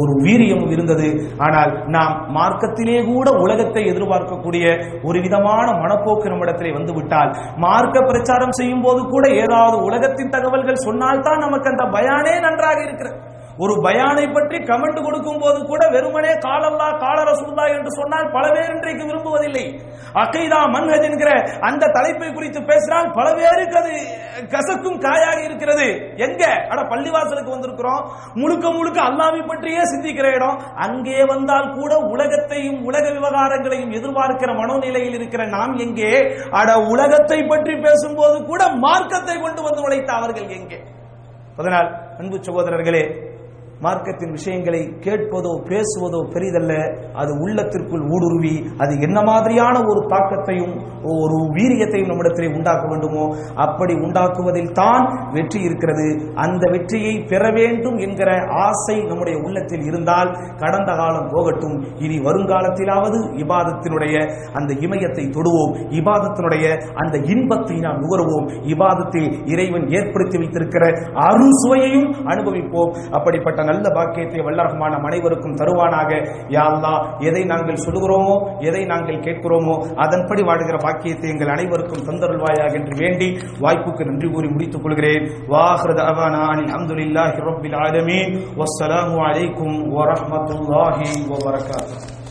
ஒரு வீரியமும் இருந்தது. ஆனால் நாம் மார்க்கத்திலே கூட உலகத்தை எதிர்பார்க்கக்கூடிய ஒரு விதமான மனப்போக்கு நம்மிடத்திலே வந்துவிட்டால் மார்க்க பிரச்சாரம் செய்யும் போது கூட ஏதாவது உலகத்தின் தகவல்கள் சொன்னால்தான் நமக்கு அந்த பயானே நன்றாக இருக்கிறது. ஒரு பயானை பற்றி கமெண்ட் கொடுக்கும் போது கூட வெறுமனே காலல்லா கால ரசூல்லா என்று சொன்னால் பல பேர் இன்றைக்கு விரும்புவதில்லை. அகைதா மன்ஹஜ் என்கிற அந்த தலைப்பை குறித்து பேசினால் பல பேருக்கு அது கசக்கும் காயாக இருக்கிறது. எங்க? அட பள்ளிவாசலுக்கு வந்திருக்கிறோம். முழுக்க முழுக்க அல்லாவை பற்றியே சிந்திக்கிற இடம். அங்கே வந்தால் கூட உலகத்தையும் உலக விவகாரங்களையும் எதிர்பார்க்கிற மனோநிலையில் இருக்கிற நாம் எங்கே? அட உலகத்தை பற்றி பேசும்போது கூட மார்க்கத்தை கொண்டு வந்து உழைத்த அவர்கள் எங்கே? அதனால் அன்பு சகோதரர்களே மார்க்கத்தின் விஷயங்களை கேட்பதோ பேசுவதோ பெரிதல்ல. அது உள்ளத்திற்குள் ஊடுருவி அது என்ன மாதிரியான ஒரு தாக்கத்தையும் ஒரு வீரியத்தையும் நம்மிடத்திலே உண்டாக்க வேண்டுமோ அப்படி உண்டாக்குவதில் தான் வெற்றி இருக்கிறது. அந்த வெற்றியை பெற வேண்டும் என்கிற ஆசை நம்முடைய உள்ளத்தில் இருந்தால் கடந்த காலம் போகட்டும். இனி வருங்காலத்திலாவது இபாதத்தினுடைய அந்த இமயத்தை தொடுவோம். இபாதத்தினுடைய அந்த இன்பத்தை நாம் நுகர்வோம். இபாதத்தில் இறைவன் ஏற்படுத்தி வைத்திருக்கிற அறுசுவையையும் அனுபவிப்போம். அப்படிப்பட்ட நல்ல பாக்கியத்தை வல்லரகமான அனைவருக்கும் தருவானாக. யா எதை நாங்கள் சொல்லுகிறோமோ எதை நாங்கள் கேட்கிறோமோ அதன்படி வாழ்கிற பாக்கியத்தை எங்கள் அனைவருக்கும் தந்தருள்வாயாக என்று வேண்டி வாய்ப்புக்கு நன்றி கூறி முடித்துக் கொள்கிறேன். வாஹ்ரத் அவானா அல்ஹம்துலில்லாஹி ரப்பில் ஆலமீன். வஸ்ஸலாமு அலைக்கும் வரஹ்மத்துல்லாஹி வபரகாத்துஹு.